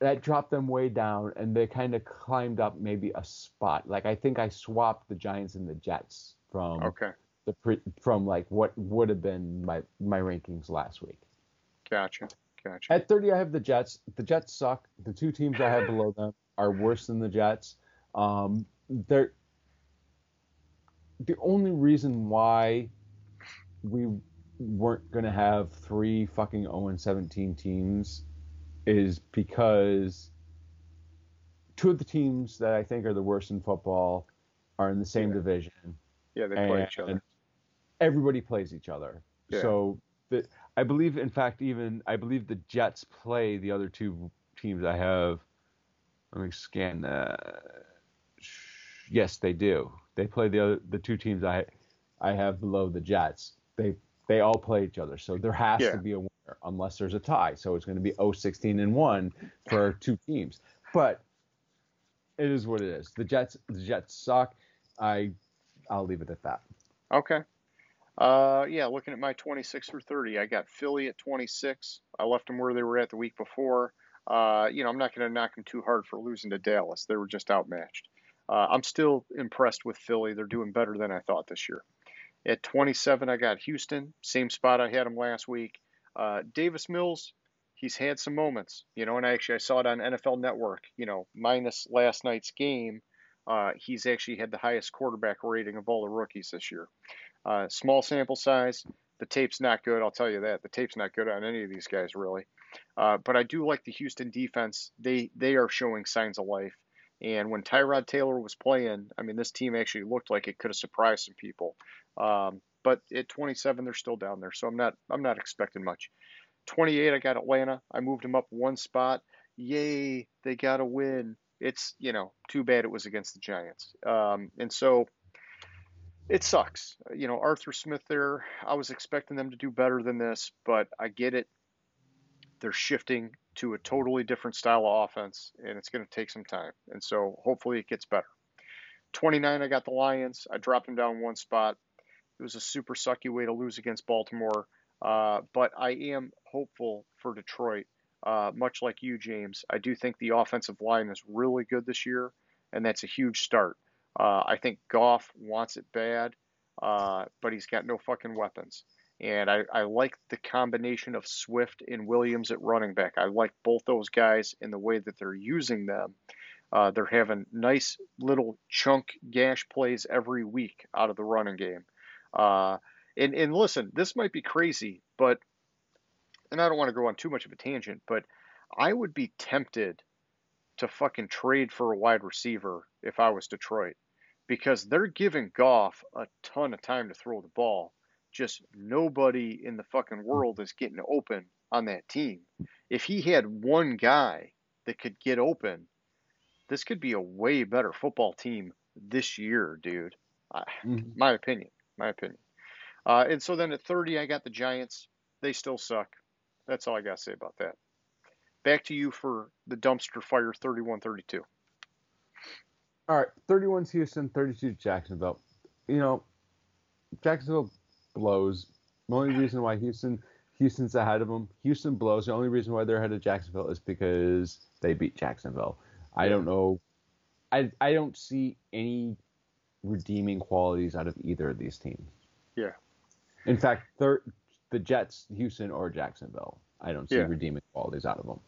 That dropped them way down, and they kind of climbed up maybe a spot. Like I think I swapped the Giants and the Jets from okay, the pre, from like what would have been my my rankings last week. gotcha, gotcha. At 30, I have the Jets. The Jets suck. The two teams I have below them are worse than the Jets. Um, they're the only reason why we weren't going to have three fucking 0 and 17 teams is because two of the teams that I think are the worst in football are in the same Yeah. division. Yeah, they play each other. Everybody plays each other. Yeah. So the, I believe, in fact, even I believe the Jets play the other two teams I have. Let me scan that. Yes, they do. They play the other the two teams I I have below the Jets. They they all play each other. So there has Yeah. to be a unless there's a tie. So it's going to be 0-16 and 1 for two teams. But it is what it is. The Jets the Jets suck. I I'll leave it at that. Okay. Uh, yeah, looking at my 26 through 30, I got Philly at 26. I left them where they were at the week before. Uh, you know, I'm not going to knock them too hard for losing to Dallas. They were just outmatched. Uh, I'm still impressed with Philly. They're doing better than I thought this year. At 27, I got Houston, same spot I had them last week. Uh, Davis Mills, he's had some moments, you know, and actually I saw it on NFL Network, you know, minus last night's game. Uh, he's actually had the highest quarterback rating of all the rookies this year. Uh, small sample size. The tape's not good. I'll tell you that. The tape's not good on any of these guys really. Uh, but I do like the Houston defense. They they are showing signs of life. And when Tyrod Taylor was playing, I mean, this team actually looked like it could have surprised some people. Um, but at 27, they're still down there, so I'm not I'm not expecting much. 28, I got Atlanta. I moved them up one spot. Yay, they got a win. It's you know too bad it was against the Giants. Um, and so it sucks. You know, Arthur Smith there, I was expecting them to do better than this, but I get it. They're shifting to a totally different style of offense, and it's going to take some time. And so hopefully it gets better. 29, I got the Lions. I dropped them down one spot. It was a super sucky way to lose against Baltimore, uh, but I am hopeful for Detroit. Uh, much like you, James, I do think the offensive line is really good this year, and that's a huge start. Uh, I think Goff wants it bad, uh, but he's got no fucking weapons. And I, I like the combination of Swift and Williams at running back. I like both those guys in the way that they're using them. Uh, they're having nice little chunk gash plays every week out of the running game. Uh, and, and listen, this might be crazy, but, and I don't want to go on too much of a tangent, but I would be tempted to fucking trade for a wide receiver if I was Detroit because they're giving Goff a ton of time to throw the ball. Just nobody in the fucking world is getting open on that team. If he had one guy that could get open, this could be a way better football team this year, dude. I, Mhm. my opinion. My opinion. Uh, and so then at 30, I got the Giants. They still suck. That's all I got to say about that. Back to you for the dumpster fire 31 32. All right, 31's Houston, 32 Jacksonville. You know, Jacksonville blows. The only reason why Houston Houston's ahead of them, Houston blows. The only reason why they're ahead of Jacksonville is because they beat Jacksonville. I don't know. I I don't see any redeeming qualities out of either of these teams. Yeah. In fact, thir- the Jets, Houston, or Jacksonville, I don't see Yeah. redeeming qualities out of them.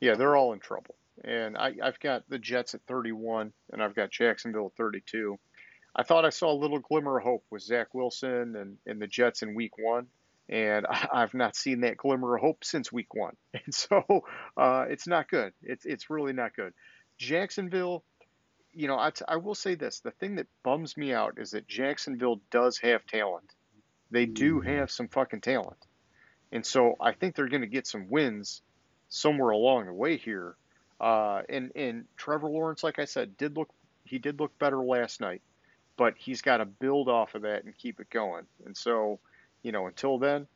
Yeah, they're all in trouble. And I, I've got the Jets at 31, and I've got Jacksonville at 32. I thought I saw a little glimmer of hope with Zach Wilson and, and the Jets in week one. And I- (laughs) I've not seen that glimmer of hope since week one. (laughs) And so uh, it's not good. It's, it's really not good. Jacksonville, you know, I, t- I will say this the thing that bums me out is that Jacksonville does have talent. They do have some fucking talent. And so I think they're going to get some wins somewhere along the way here. Uh, and and Trevor Lawrence, like I said, did look he did look better last night, but he's got to build off of that and keep it going. And so, you know, until then,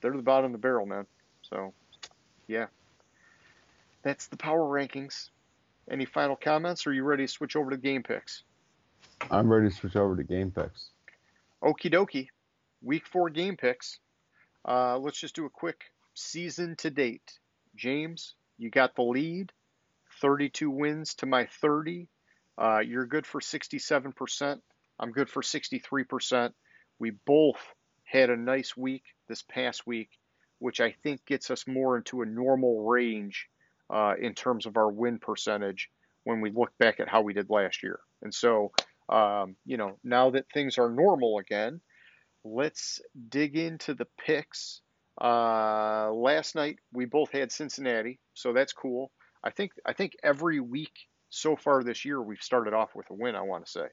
they're the bottom of the barrel, man. So, yeah, that's the power rankings. Any final comments? Or are you ready to switch over to game picks? I'm ready to switch over to game picks. Okie dokie. Week four game picks. Uh, let's just do a quick season to date. James, you got the lead. 32 wins to my 30. Uh, you're good for 67%. I'm good for 63%. We both had a nice week this past week, which I think gets us more into a normal range uh, in terms of our win percentage when we look back at how we did last year. And so, um, you know, now that things are normal again, let's dig into the picks. Uh, last night we both had Cincinnati, so that's cool. I think I think every week so far this year we've started off with a win. I want to say,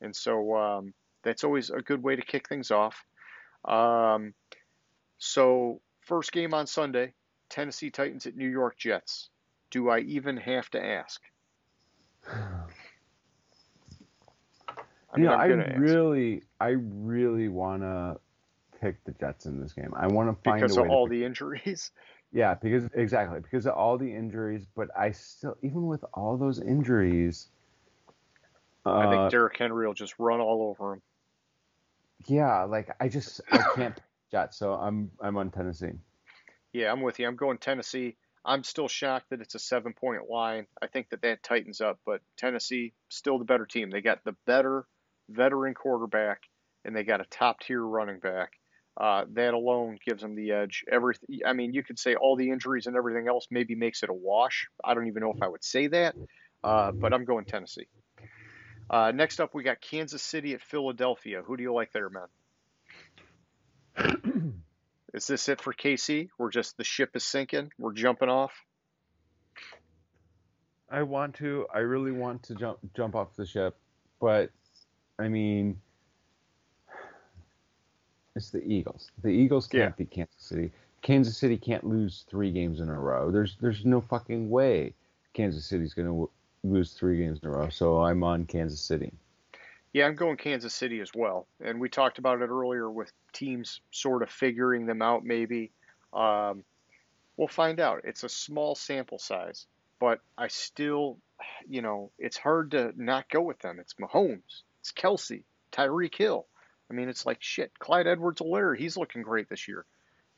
and so um, that's always a good way to kick things off. Um, so first game on Sunday, Tennessee Titans at New York Jets. Do I even have to ask? I mean, you know, I really, I really want to pick the Jets in this game. I want to find because of all the injuries. (laughs) Yeah, because exactly because of all the injuries. But I still, even with all those injuries, uh, I think uh, Derrick Henry will just run all over him. Yeah, like I just I can't Jets, so I'm I'm on Tennessee. Yeah, I'm with you. I'm going Tennessee. I'm still shocked that it's a seven point line. I think that that tightens up, but Tennessee still the better team. They got the better veteran quarterback and they got a top tier running back. Uh, that alone gives them the edge. Every, I mean, you could say all the injuries and everything else maybe makes it a wash. I don't even know if I would say that, uh, but I'm going Tennessee. Uh, next up, we got Kansas City at Philadelphia. Who do you like there, man? (clears throat) is this it for KC? We're just the ship is sinking. We're jumping off. I want to. I really want to jump jump off the ship, but I mean, it's the Eagles. The Eagles can't yeah. beat Kansas City. Kansas City can't lose three games in a row. There's there's no fucking way Kansas City's going to w- lose three games in a row. So I'm on Kansas City. Yeah, I'm going Kansas City as well. And we talked about it earlier with teams sort of figuring them out, maybe. Um, we'll find out. It's a small sample size, but I still, you know, it's hard to not go with them. It's Mahomes, it's Kelce, Tyreek Hill. I mean, it's like shit. Clyde Edwards-Helaire, he's looking great this year.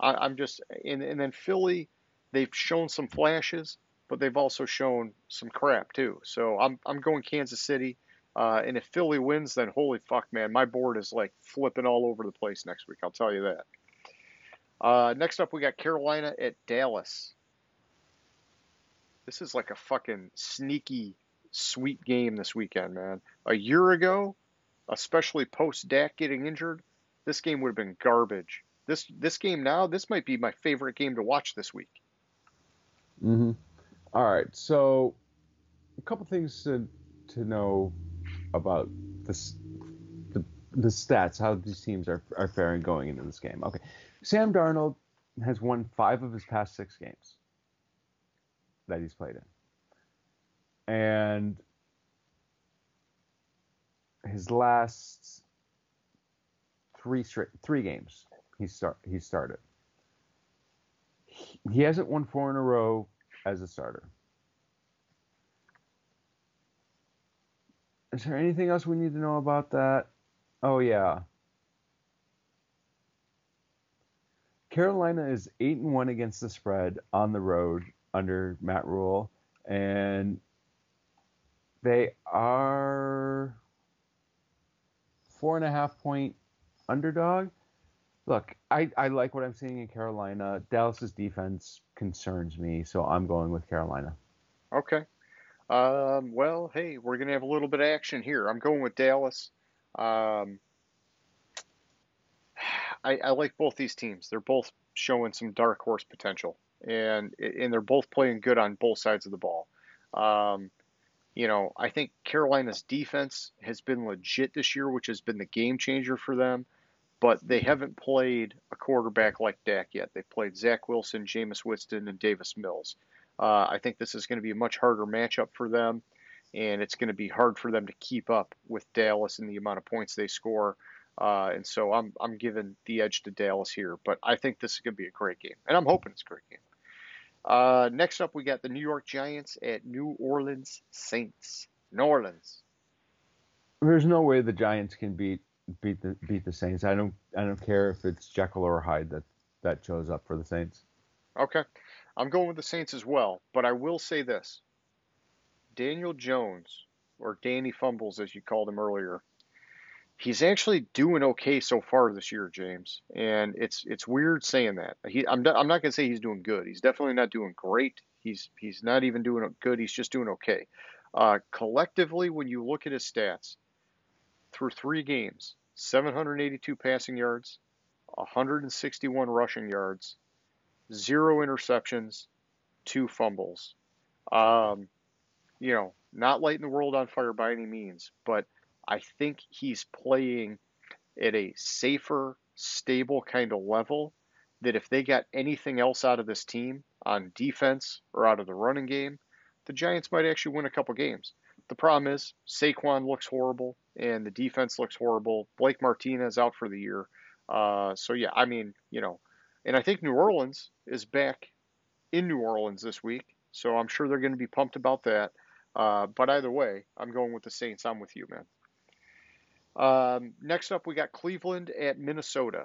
I, am just, and, and then Philly, they've shown some flashes, but they've also shown some crap too. So I'm, I'm going Kansas City. Uh, and if Philly wins, then holy fuck, man, my board is like flipping all over the place next week. I'll tell you that. Uh, next up, we got Carolina at Dallas. This is like a fucking sneaky, sweet game this weekend, man. A year ago, especially post Dak getting injured, this game would have been garbage. This this game now, this might be my favorite game to watch this week. Mm-hmm. All right, so a couple things to to know about this, the, the stats, how these teams are, are faring going into this game. Okay. Sam Darnold has won five of his past six games that he's played in. And his last three straight three games he start he started. He, he hasn't won four in a row as a starter. Is there anything else we need to know about that? Oh yeah. Carolina is eight and one against the spread on the road under Matt Rhule, and they are four and a half point underdog. Look, I, I like what I'm seeing in Carolina. Dallas's defense concerns me, so I'm going with Carolina. Okay. Um, well, hey, we're going to have a little bit of action here. I'm going with Dallas. Um, (sighs) I, I like both these teams. They're both showing some dark horse potential, and and they're both playing good on both sides of the ball. Um, you know, I think Carolina's defense has been legit this year, which has been the game changer for them. But they haven't played a quarterback like Dak yet. They've played Zach Wilson, Jameis Winston, and Davis Mills. Uh, I think this is going to be a much harder matchup for them, and it's going to be hard for them to keep up with Dallas and the amount of points they score. Uh, and so I'm I'm giving the edge to Dallas here, but I think this is going to be a great game, and I'm hoping it's a great game. Uh, next up, we got the New York Giants at New Orleans Saints. New Orleans. There's no way the Giants can beat beat the beat the Saints. I don't I don't care if it's Jekyll or Hyde that that shows up for the Saints. Okay. I'm going with the Saints as well, but I will say this. Daniel Jones, or Danny Fumbles as you called him earlier, he's actually doing okay so far this year, James. And it's it's weird saying that. He, I'm not, I'm not going to say he's doing good. He's definitely not doing great. He's he's not even doing good. He's just doing okay. Uh, collectively, when you look at his stats, through three games, 782 passing yards, 161 rushing yards, zero interceptions, two fumbles. Um, you know, not lighting the world on fire by any means, but I think he's playing at a safer, stable kind of level that if they got anything else out of this team on defense or out of the running game, the Giants might actually win a couple games. The problem is Saquon looks horrible and the defense looks horrible. Blake Martinez out for the year. Uh, so yeah, I mean, you know, and I think New Orleans is back in New Orleans this week, so I'm sure they're going to be pumped about that. Uh, but either way, I'm going with the Saints. I'm with you, man. Um, next up, we got Cleveland at Minnesota.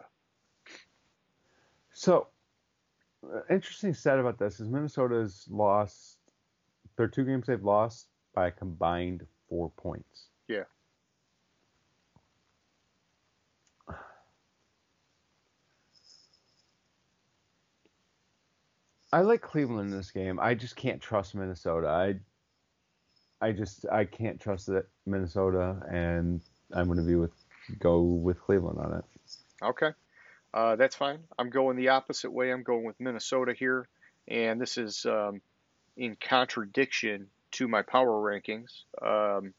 So, uh, interesting stat about this is Minnesota's lost their two games they've lost by a combined four points. Yeah. I like Cleveland in this game. I just can't trust Minnesota. I I just I can't trust that Minnesota, and I'm going to be with go with Cleveland on it. Okay, uh, that's fine. I'm going the opposite way. I'm going with Minnesota here, and this is um, in contradiction to my power rankings. Um,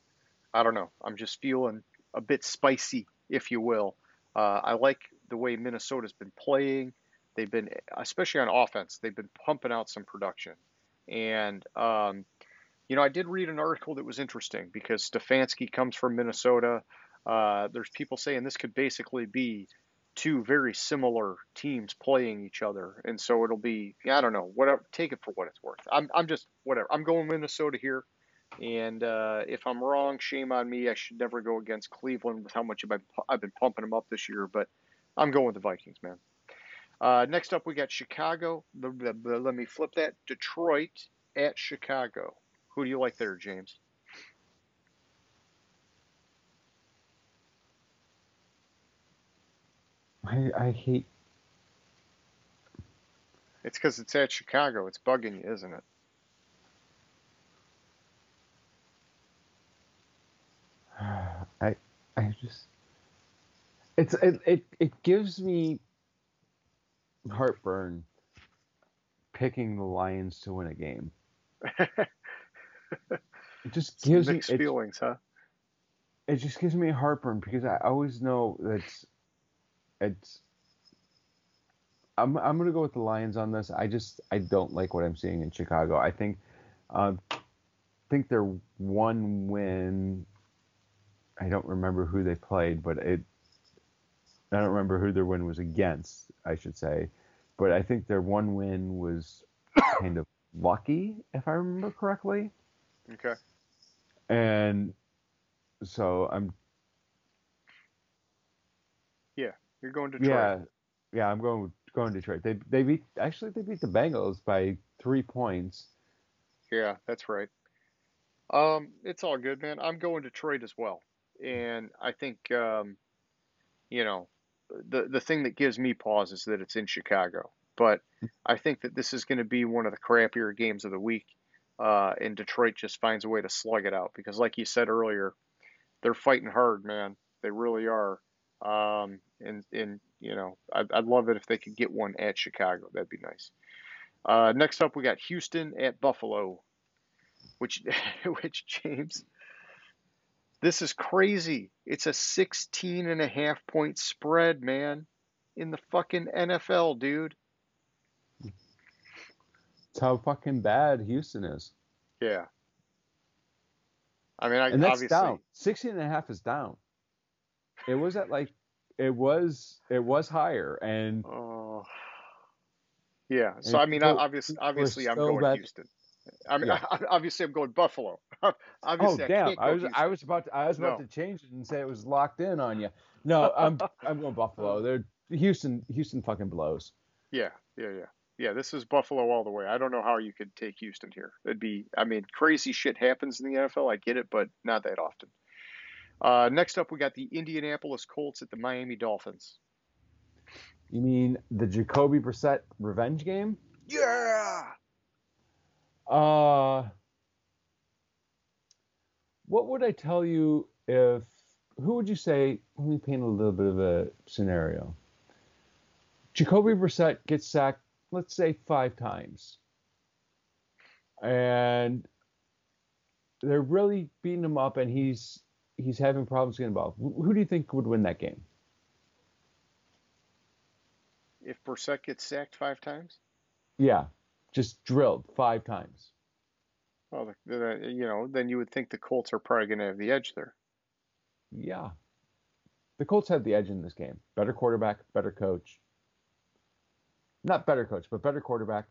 I don't know. I'm just feeling a bit spicy, if you will. Uh, I like the way Minnesota's been playing. They've been, especially on offense, they've been pumping out some production. And, um, you know, I did read an article that was interesting because Stefanski comes from Minnesota. Uh, there's people saying this could basically be two very similar teams playing each other. And so it'll be, I don't know, whatever, take it for what it's worth. I'm, I'm just, whatever. I'm going Minnesota here. And uh, if I'm wrong, shame on me. I should never go against Cleveland with how much I've been, I've been pumping them up this year. But I'm going with the Vikings, man. Uh, next up, we got Chicago. Let me flip that. Detroit at Chicago. Who do you like there, James? I, I hate. It's because it's at Chicago. It's bugging you, isn't it? (sighs) I I just it's it, it it gives me heartburn picking the Lions to win a game. (laughs) it just gives me feelings, huh? It just gives me heartburn because I always know that it's, I'm I'm gonna go with the Lions on this. I just I don't like what I'm seeing in Chicago. I think um, think their one win. I don't remember who they played, but it. I don't remember who their win was against. I should say, but I think their one win was (coughs) kind of lucky, if I remember correctly. Okay. And so I'm. Yeah, you're going to Detroit. Yeah, yeah, I'm going going to Detroit. They they beat actually they beat the Bengals by three points. Yeah, that's right. Um, it's all good, man. I'm going Detroit as well, and I think um, you know the the thing that gives me pause is that it's in Chicago. But I think that this is going to be one of the crappier games of the week, uh, and Detroit just finds a way to slug it out because, like you said earlier, they're fighting hard, man. They really are. Um, and and you know, I'd, I'd love it if they could get one at Chicago. That'd be nice. Uh, next up, we got Houston at Buffalo, which (laughs) which James. This is crazy. It's a 16 and a half point spread, man, in the fucking NFL, dude. It's how fucking bad Houston is. Yeah. I mean, I, and that's obviously, down. 16 and a half is down. It was at like it was it was higher and Oh. Yeah. So I mean, still- obviously, obviously, I'm going back- Houston. I mean, Yeah. (laughs) obviously, I'm going Buffalo. (laughs) oh obviously, I damn I was. I was about to, I was about No. to change it and say it was locked in on you. No, I'm (laughs) I'm going Buffalo. They're Houston Houston fucking blows. Yeah, yeah, yeah. Yeah, this is Buffalo all the way. I don't know how you could take Houston here. It'd be, I mean, crazy shit happens in the NFL. I get it, but not that often. Uh, next up, we got the Indianapolis Colts at the Miami Dolphins. You mean the Jacoby Brissett revenge game? Yeah. Uh what would I tell you if who would you say? Let me paint a little bit of a scenario. Jacoby Brissett gets sacked, let's say five times, and they're really beating him up, and he's he's having problems getting involved. Who do you think would win that game? If Brissett gets sacked five times? Yeah, just drilled five times. Well, uh, you know, then you would think the Colts are probably going to have the edge there. Yeah. The Colts have the edge in this game. Better quarterback, better coach. Not better coach, but better quarterback.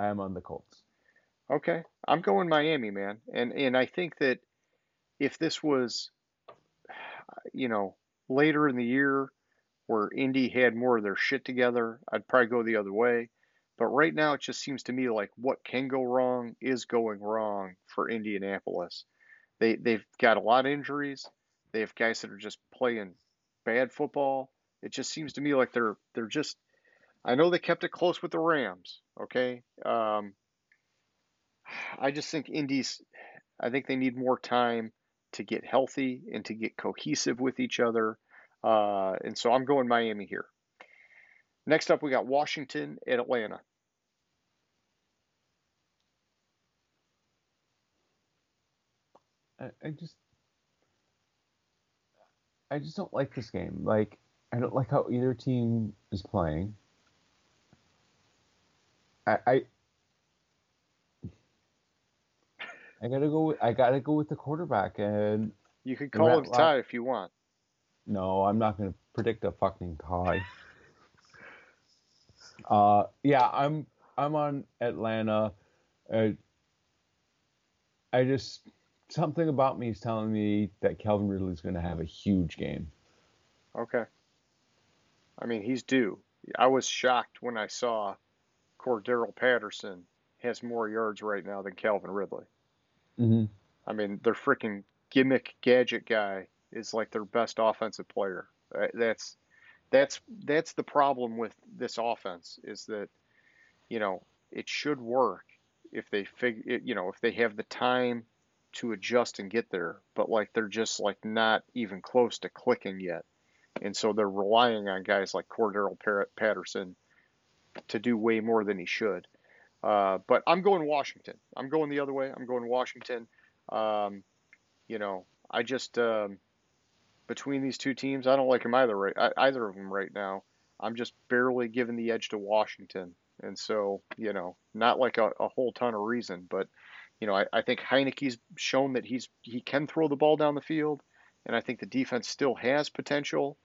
I am on the Colts. Okay. I'm going Miami, man. And and I think that if this was (sighs) you know, later in the year where Indy had more of their shit together, I'd probably go the other way. But right now, it just seems to me like what can go wrong is going wrong for Indianapolis. They they've got a lot of injuries. They have guys that are just playing bad football. It just seems to me like they're they're just. I know they kept it close with the Rams. Okay, um, I just think Indy's. I think they need more time to get healthy and to get cohesive with each other. Uh, and so I'm going Miami here. Next up, we got Washington and Atlanta. I, I just, I just don't like this game. Like, I don't like how either team is playing. I, I, I gotta go. With, I gotta go with the quarterback, and you could call it a tie if you want. No, I'm not gonna predict a fucking tie. Uh, yeah, I'm I'm on Atlanta. Uh, I just something about me is telling me that Calvin Ridley is going to have a huge game. Okay. I mean, he's due. I was shocked when I saw Cordarrelle Patterson has more yards right now than Calvin Ridley. Mm-hmm. I mean, their freaking gimmick gadget guy is like their best offensive player. Uh, that's that's that's the problem with this offense is that you know it should work if they figure you know if they have the time to adjust and get there but like they're just like not even close to clicking yet. And so they're relying on guys like Cordarrelle Patterson to do way more than he should. Uh, but I'm going Washington. I'm going the other way. I'm going Washington. Um, you know I just um, between these two teams. I don't like them either right either of them right now. I'm just barely giving the edge to Washington, and so you know, not like a, a whole ton of reason, but you know, I, I think Heinicke's shown that he's he can throw the ball down the field, and I think the defense still has potential.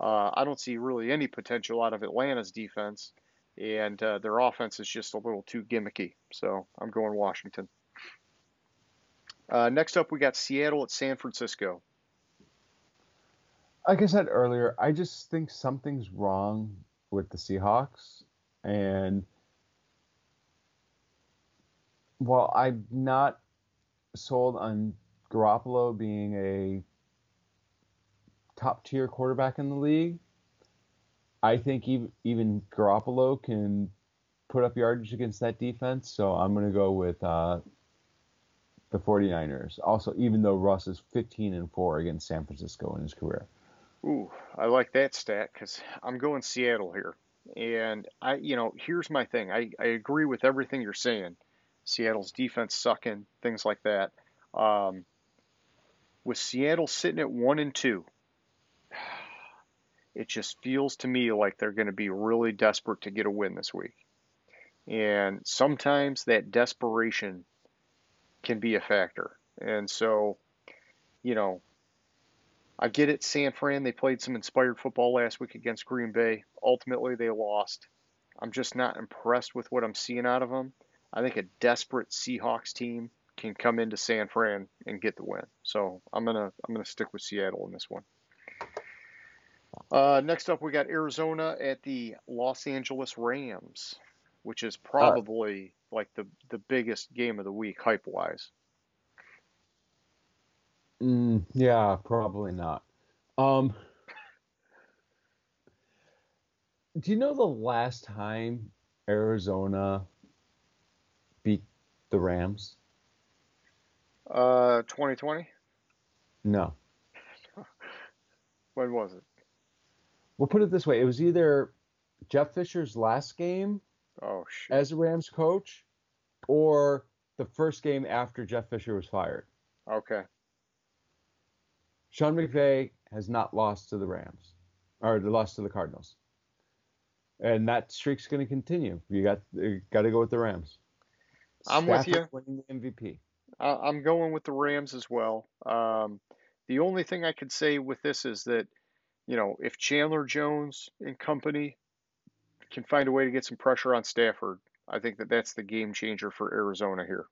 Uh, I don't see really any potential out of Atlanta's defense, and uh, their offense is just a little too gimmicky. So I'm going Washington. Uh, next up, we got Seattle at San Francisco like I said earlier, I just think something's wrong with the Seahawks. And while I'm not sold on Garoppolo being a top tier quarterback in the league, I think even, even Garoppolo can put up yardage against that defense. So I'm going to go with uh, the 49ers. Also, even though Russ is 15 and 4 against San Francisco in his career. Ooh, I like that stat because I'm going Seattle here. And I, you know, here's my thing. I, I agree with everything you're saying. Seattle's defense sucking, things like that. Um, with Seattle sitting at one and two, (sighs) it just feels to me like they're going to be really desperate to get a win this week. And sometimes that desperation can be a factor. And so, you know, I get it, San Fran. They played some inspired football last week against Green Bay. Ultimately, they lost. I'm just not impressed with what I'm seeing out of them. I think a desperate Seahawks team can come into San Fran and get the win. So I'm gonna I'm gonna stick with Seattle in this one. Uh, next up, we got Arizona at the Los Angeles Rams, which is probably uh, like the the biggest game of the week hype wise. Mm, yeah, probably not. Um, do you know the last time Arizona beat the Rams? Uh, 2020. No. (laughs) When was it? We'll put it this way: it was either Jeff Fisher's last game Oh shit. as a Rams coach, or the first game after Jeff Fisher was fired. Okay. Sean McVay has not lost to the Rams, or the lost to the Cardinals, and that streak's going to continue. You got you got to go with the Rams. I'm with you. Stafford Winning the MVP. Uh, I'm going with the Rams as well. Um, the only thing I could say with this is that, you know, if Chandler Jones and company can find a way to get some pressure on Stafford, I think that that's the game changer for Arizona here.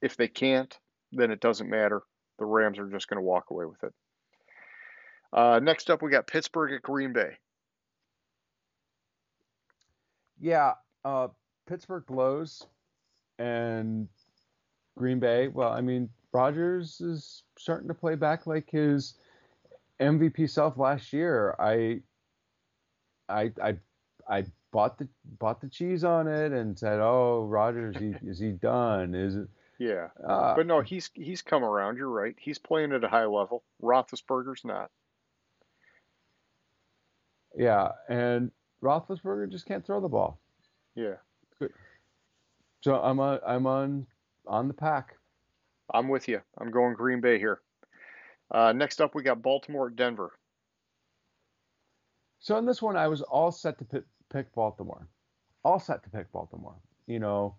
If they can't, then it doesn't matter. The Rams are just going to walk away with it. Uh, next up, we got Pittsburgh at Green Bay. Yeah, uh, Pittsburgh blows, and Green Bay. Well, I mean, Rodgers is starting to play back like his MVP self last year. I, I, I, I bought the bought the cheese on it and said, "Oh, Rodgers, he, is he done? Is it?" Yeah, Uh, but no, he's he's come around. You're right. He's playing at a high level. Roethlisberger's not. yeah, and Roethlisberger just can't throw the ball. Yeah, So I'm on I'm on on the pack. I'm with you. I'm going Green Bay here. Uh, next up, we got Baltimore at Denver. So in this one, I was all set to pick, pick Baltimore, all set to pick Baltimore. You know,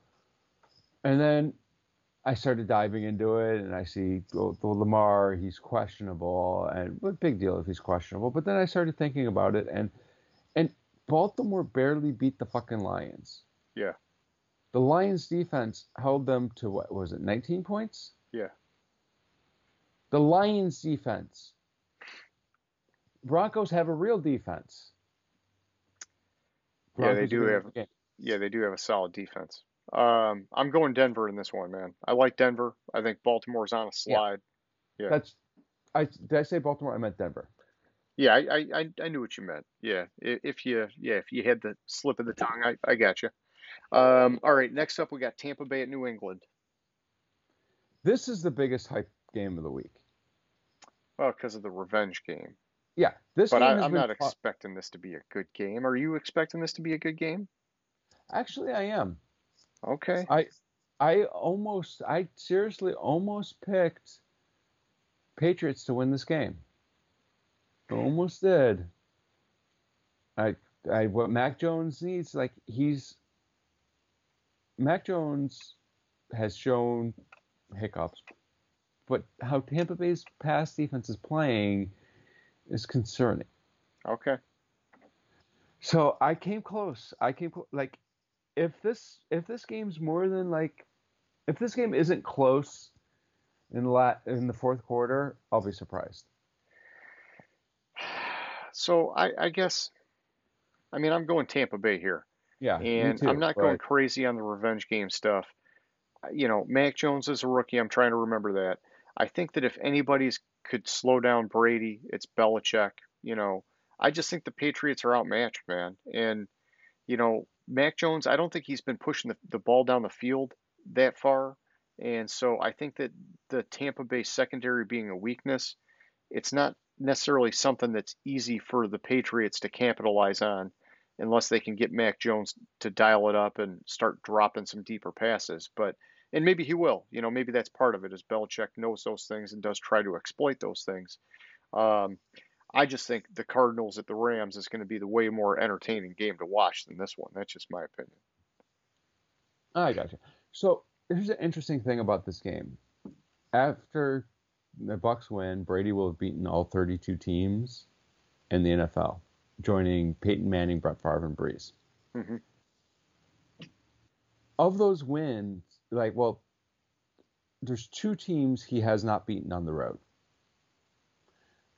and then I started diving into it, and I see well, Lamar, he's questionable, and what big deal if he's questionable. But then I started thinking about it, and and Baltimore barely beat the fucking Lions. Yeah. The Lions defense held them to what was it, 19 points? Yeah. The Lions defense. Broncos have a real defense. Yeah, they do have- the. Yeah, they do have a solid defense. Um, I'm going Denver in this one, man. I like Denver. I think Baltimore's on a slide. Yeah. That's I did I say Baltimore? I meant Denver. Yeah, I, I, I, knew what you meant. Yeah, if you yeah if you had the slip of the tongue, I, I got you. Um, all right, next up we got Tampa Bay at New England. This is the biggest hype game of the week. Well, because of the revenge game. Yeah, this But game I, I'm not expecting this to be a good game. Are you expecting this to be a good game? Actually, I am. Okay. I I almost I seriously almost picked Patriots to win this game. Almost did. I I what Mac Jones needs like he's Mac Jones has shown hiccups, but how Tampa Bay's pass defense is playing is concerning. Okay. So I came close. I came. Like, if this if this game's more than like, if this game isn't close in la in the fourth quarter, I'll be surprised. (sighs) So I, I guess, I mean, I'm going Tampa Bay here. Yeah, And too, I'm not but- going crazy on the revenge game stuff. You know, Mac Jones is a rookie. I'm trying to remember that. I think that if anybody's could slow down Brady, it's Belichick. You know, I just think the Patriots are outmatched, man. And, you know, Mac Jones, I don't think he's been pushing the, the ball down the field that far. And so I think that the Tampa Bay secondary being a weakness, it's not necessarily something that's easy for the Patriots to capitalize on unless they can get Mac Jones to dial it up and start dropping some deeper passes. But and maybe he will. You know, maybe that's part of it. Is Belichick knows those things and does try to exploit those things. Um, I just think the Cardinals at the Rams is going to be the way more entertaining game to watch than this one. That's just my opinion. I gotcha. So here's an interesting thing about this game. After the Bucs win, Brady will have beaten all 32 teams in the NFL, joining Peyton Manning, Brett Favre, and Brees. Mhm. Of those wins, like, well, there's two teams he has not beaten on the road.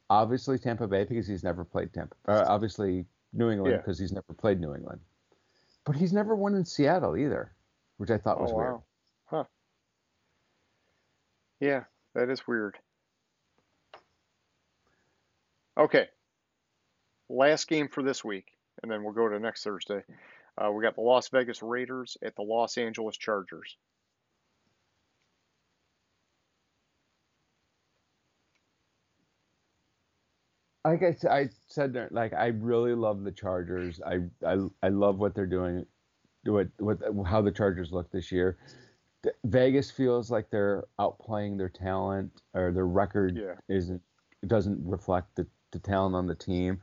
Obviously Tampa Bay because he's never played Tampa. Uh, obviously New England Yeah. because he's never played New England. But he's never won in Seattle either, which I thought was oh weird. wow, huh? Yeah, that is weird. Okay, last game for this week, and then we'll go to next Thursday. Uh, we got the Las Vegas Raiders at the Los Angeles Chargers. Like I, I said, like I really love the Chargers. I I, I love what they're doing, what what how the Chargers look this year. Vegas feels like they're outplaying their talent or their record Yeah. isn't it doesn't reflect the, the talent on the team.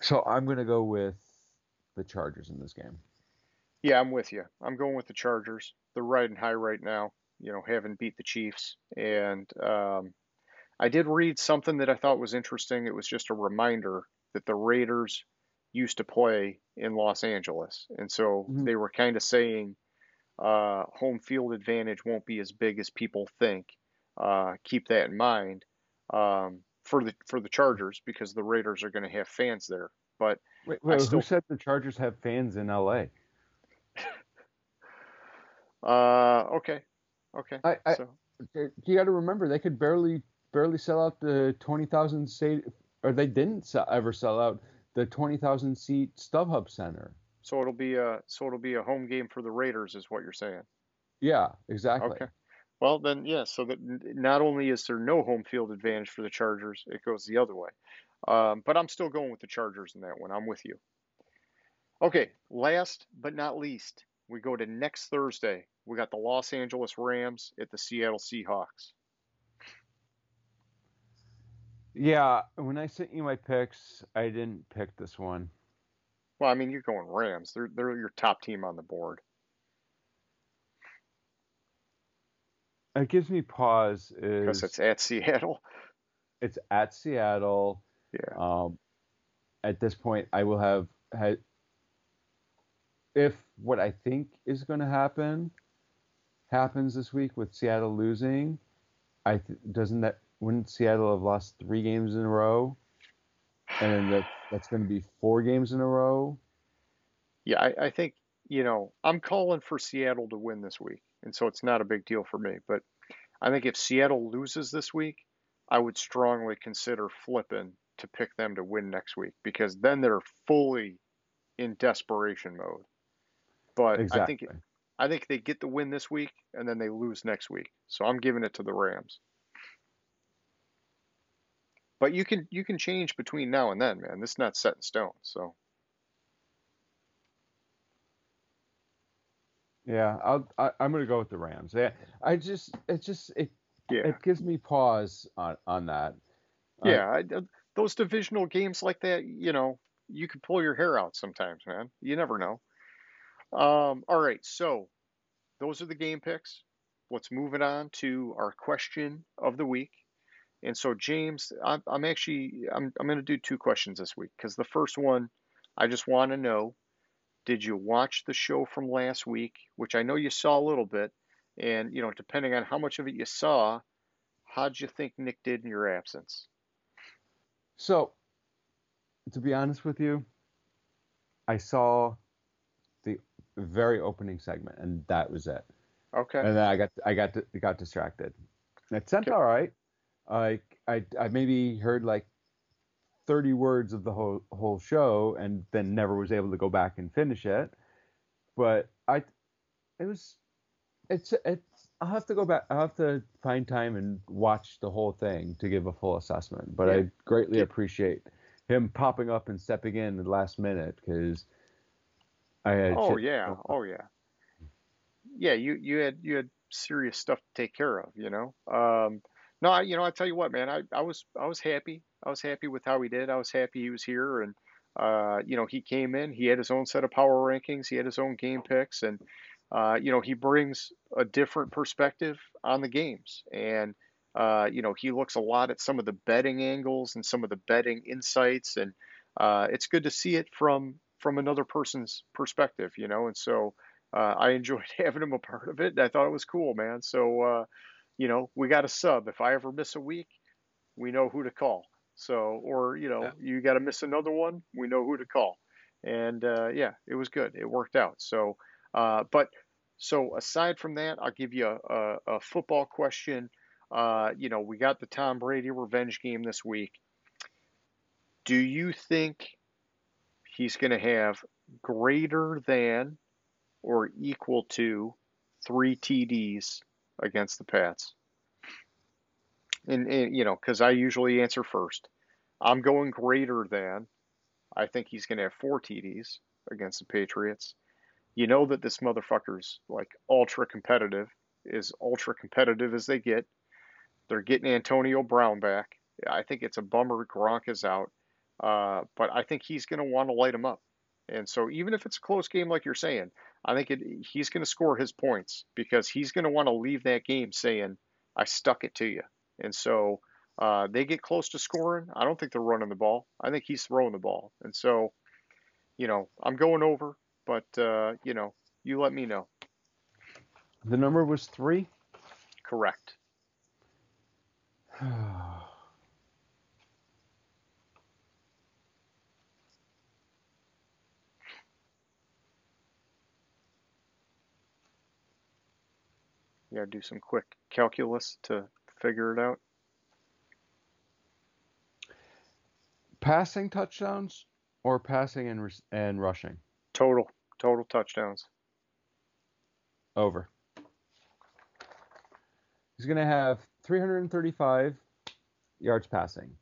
So I'm gonna go with the Chargers in this game. Yeah, I'm with you. I'm going with the Chargers. They're riding high right now, you know, having beat the Chiefs. And um, I did read something that I thought was interesting. It was just a reminder that the Raiders used to play in Los Angeles. And so Mhm. they were kind of saying uh, home field advantage won't be as big as people think. Uh, keep that in mind um, for the for the Chargers because the Raiders are going to have fans there. But Wait, wait still- who said the Chargers have fans in LA? (laughs) uh, okay, okay. I- I- so You got to remember they could barely barely sell out the twenty thousand seat, or they didn't sell, ever sell out the twenty thousand seat StubHub Center. So it'll be a so it'll be a home game for the Raiders, is what you're saying. Yeah, exactly. Okay. Well then, yeah. So that not only is there no home field advantage for the Chargers, it goes the other way. Um, but I'm still going with the Chargers in that one. I'm with you. Okay. Last but not least, we go to next Thursday. We got the Los Angeles Rams at the Seattle Seahawks. Yeah, when I sent you my picks, I didn't pick this one. Well, I mean, you're going Rams. They're they're your top team on the board. It gives me pause. Is because it's at Seattle. (laughs) it's at Seattle. Yeah. Um, at this point, I will have had if what I think is going to happen happens this week with Seattle losing. I th- doesn't that wouldn't Seattle have lost three games in a row, and then that that's going to be four games in a row. Yeah, I, I think, you know, I'm calling for Seattle to win this week. And so it's not a big deal for me. But I think if Seattle loses this week, I would strongly consider flipping to pick them to win next week because then they're fully in desperation mode. But I think I think they get the win this week and then they lose next week. So I'm giving it to the Rams. But you can you can change between now and then, man. This is not set in stone. So Yeah, I'll, I, I'm going to go with the Rams. Yeah, I just it just it yeah. it gives me pause on on that. Uh, Yeah, I, uh, those divisional games like that, you know, you can pull your hair out sometimes, man. You never know. Um, all right, so those are the game picks. Let's move it on to our question of the week. And so, James, I'm, I'm actually I'm I'm going to do two questions this week because the first one, I just want to know, did you watch the show from last week, which I know you saw a little bit, and you know, depending on how much of it you saw, how'd you think Nick did in your absence? So, to be honest with you, I saw the very opening segment, and that was it. Okay. And then I got I got got distracted. It sounds Okay. all right. I I I maybe heard like thirty words of the whole whole show, and then never was able to go back and finish it. But I, it was, it's it's. I'll have to go back. I'll have to find time and watch the whole thing to give a full assessment. But Yeah. I greatly Yeah. appreciate him popping up and stepping in at the last minute because I had. Oh shit- yeah. Oh yeah. Yeah, you you had you had serious stuff to take care of, you know. Um, no, I, you know, I tell you what, man, I, I was I was happy. I was happy with how he did. I was happy he was here, and uh, you know, he came in. He had his own set of power rankings. He had his own game picks, and uh, you know, he brings a different perspective on the games. And uh, you know, he looks a lot at some of the betting angles and some of the betting insights, and uh, it's good to see it from from another person's perspective, you know. And so uh, I enjoyed (laughs) having him a part of it. I thought it was cool, man. So uh, you know, we got a sub. If I ever miss a week, we know who to call. So, or you know, Yeah. you got to miss another one, we know who to call. And uh, yeah, it was good. It worked out. So, uh, but so aside from that, I'll give you a, a, a football question. Uh, you know, we got the Tom Brady revenge game this week. Do you think he's going to have greater than or equal to three TDs against the Pats? And, and you know, because I usually answer first. I'm going greater than. I think he's going to have four TDs against the Patriots. You know that this motherfucker's like ultra competitive, is ultra competitive as they get. They're getting Antonio Brown back. I think it's a bummer Gronk is out, uh, but I think he's going to want to light him up. And so even if it's a close game, like you're saying, I think it, he's going to score his points because he's going to want to leave that game saying, "I stuck it to you." And so uh, they get close to scoring. I don't think they're running the ball. I think he's throwing the ball. And so, you know, I'm going over, but uh, you know, you let me know. The number was three. Correct. (sighs) (sighs) You gotta do some quick calculus to figure it out. Passing touchdowns or passing and and rushing? Total, total touchdowns. Over. He's going to have 335 yards passing,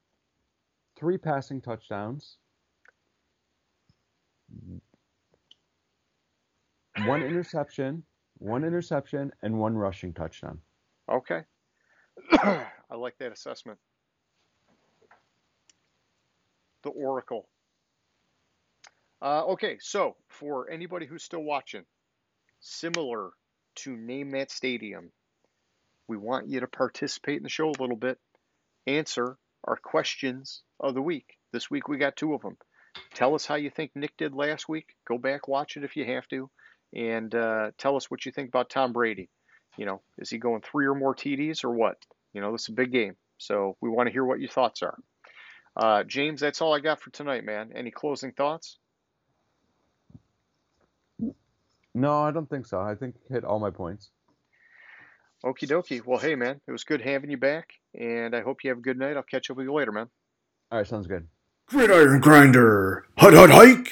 three passing touchdowns, one interception, one interception, and one rushing touchdown. Okay. (clears throat) I like that assessment. The Oracle. Uh, okay, so for anybody who's still watching, similar to Name That Stadium, we want you to participate in the show a little bit, answer our questions of the week. This week we got two of them. Tell us how you think Nick did last week. Go back, watch it if you have to, and uh, tell us what you think about Tom Brady. You know, is he going three or more TDs or what? You know, this is a big game, so we want to hear what your thoughts are. Uh, James, that's all I got for tonight, man. Any closing thoughts? No, I don't think so. I think hit all my points. Okie dokie. Well, hey, man, it was good having you back, and I hope you have a good night. I'll catch up with you later, man. All right, sounds good. Gridiron Grinder. Hut, hut, hike.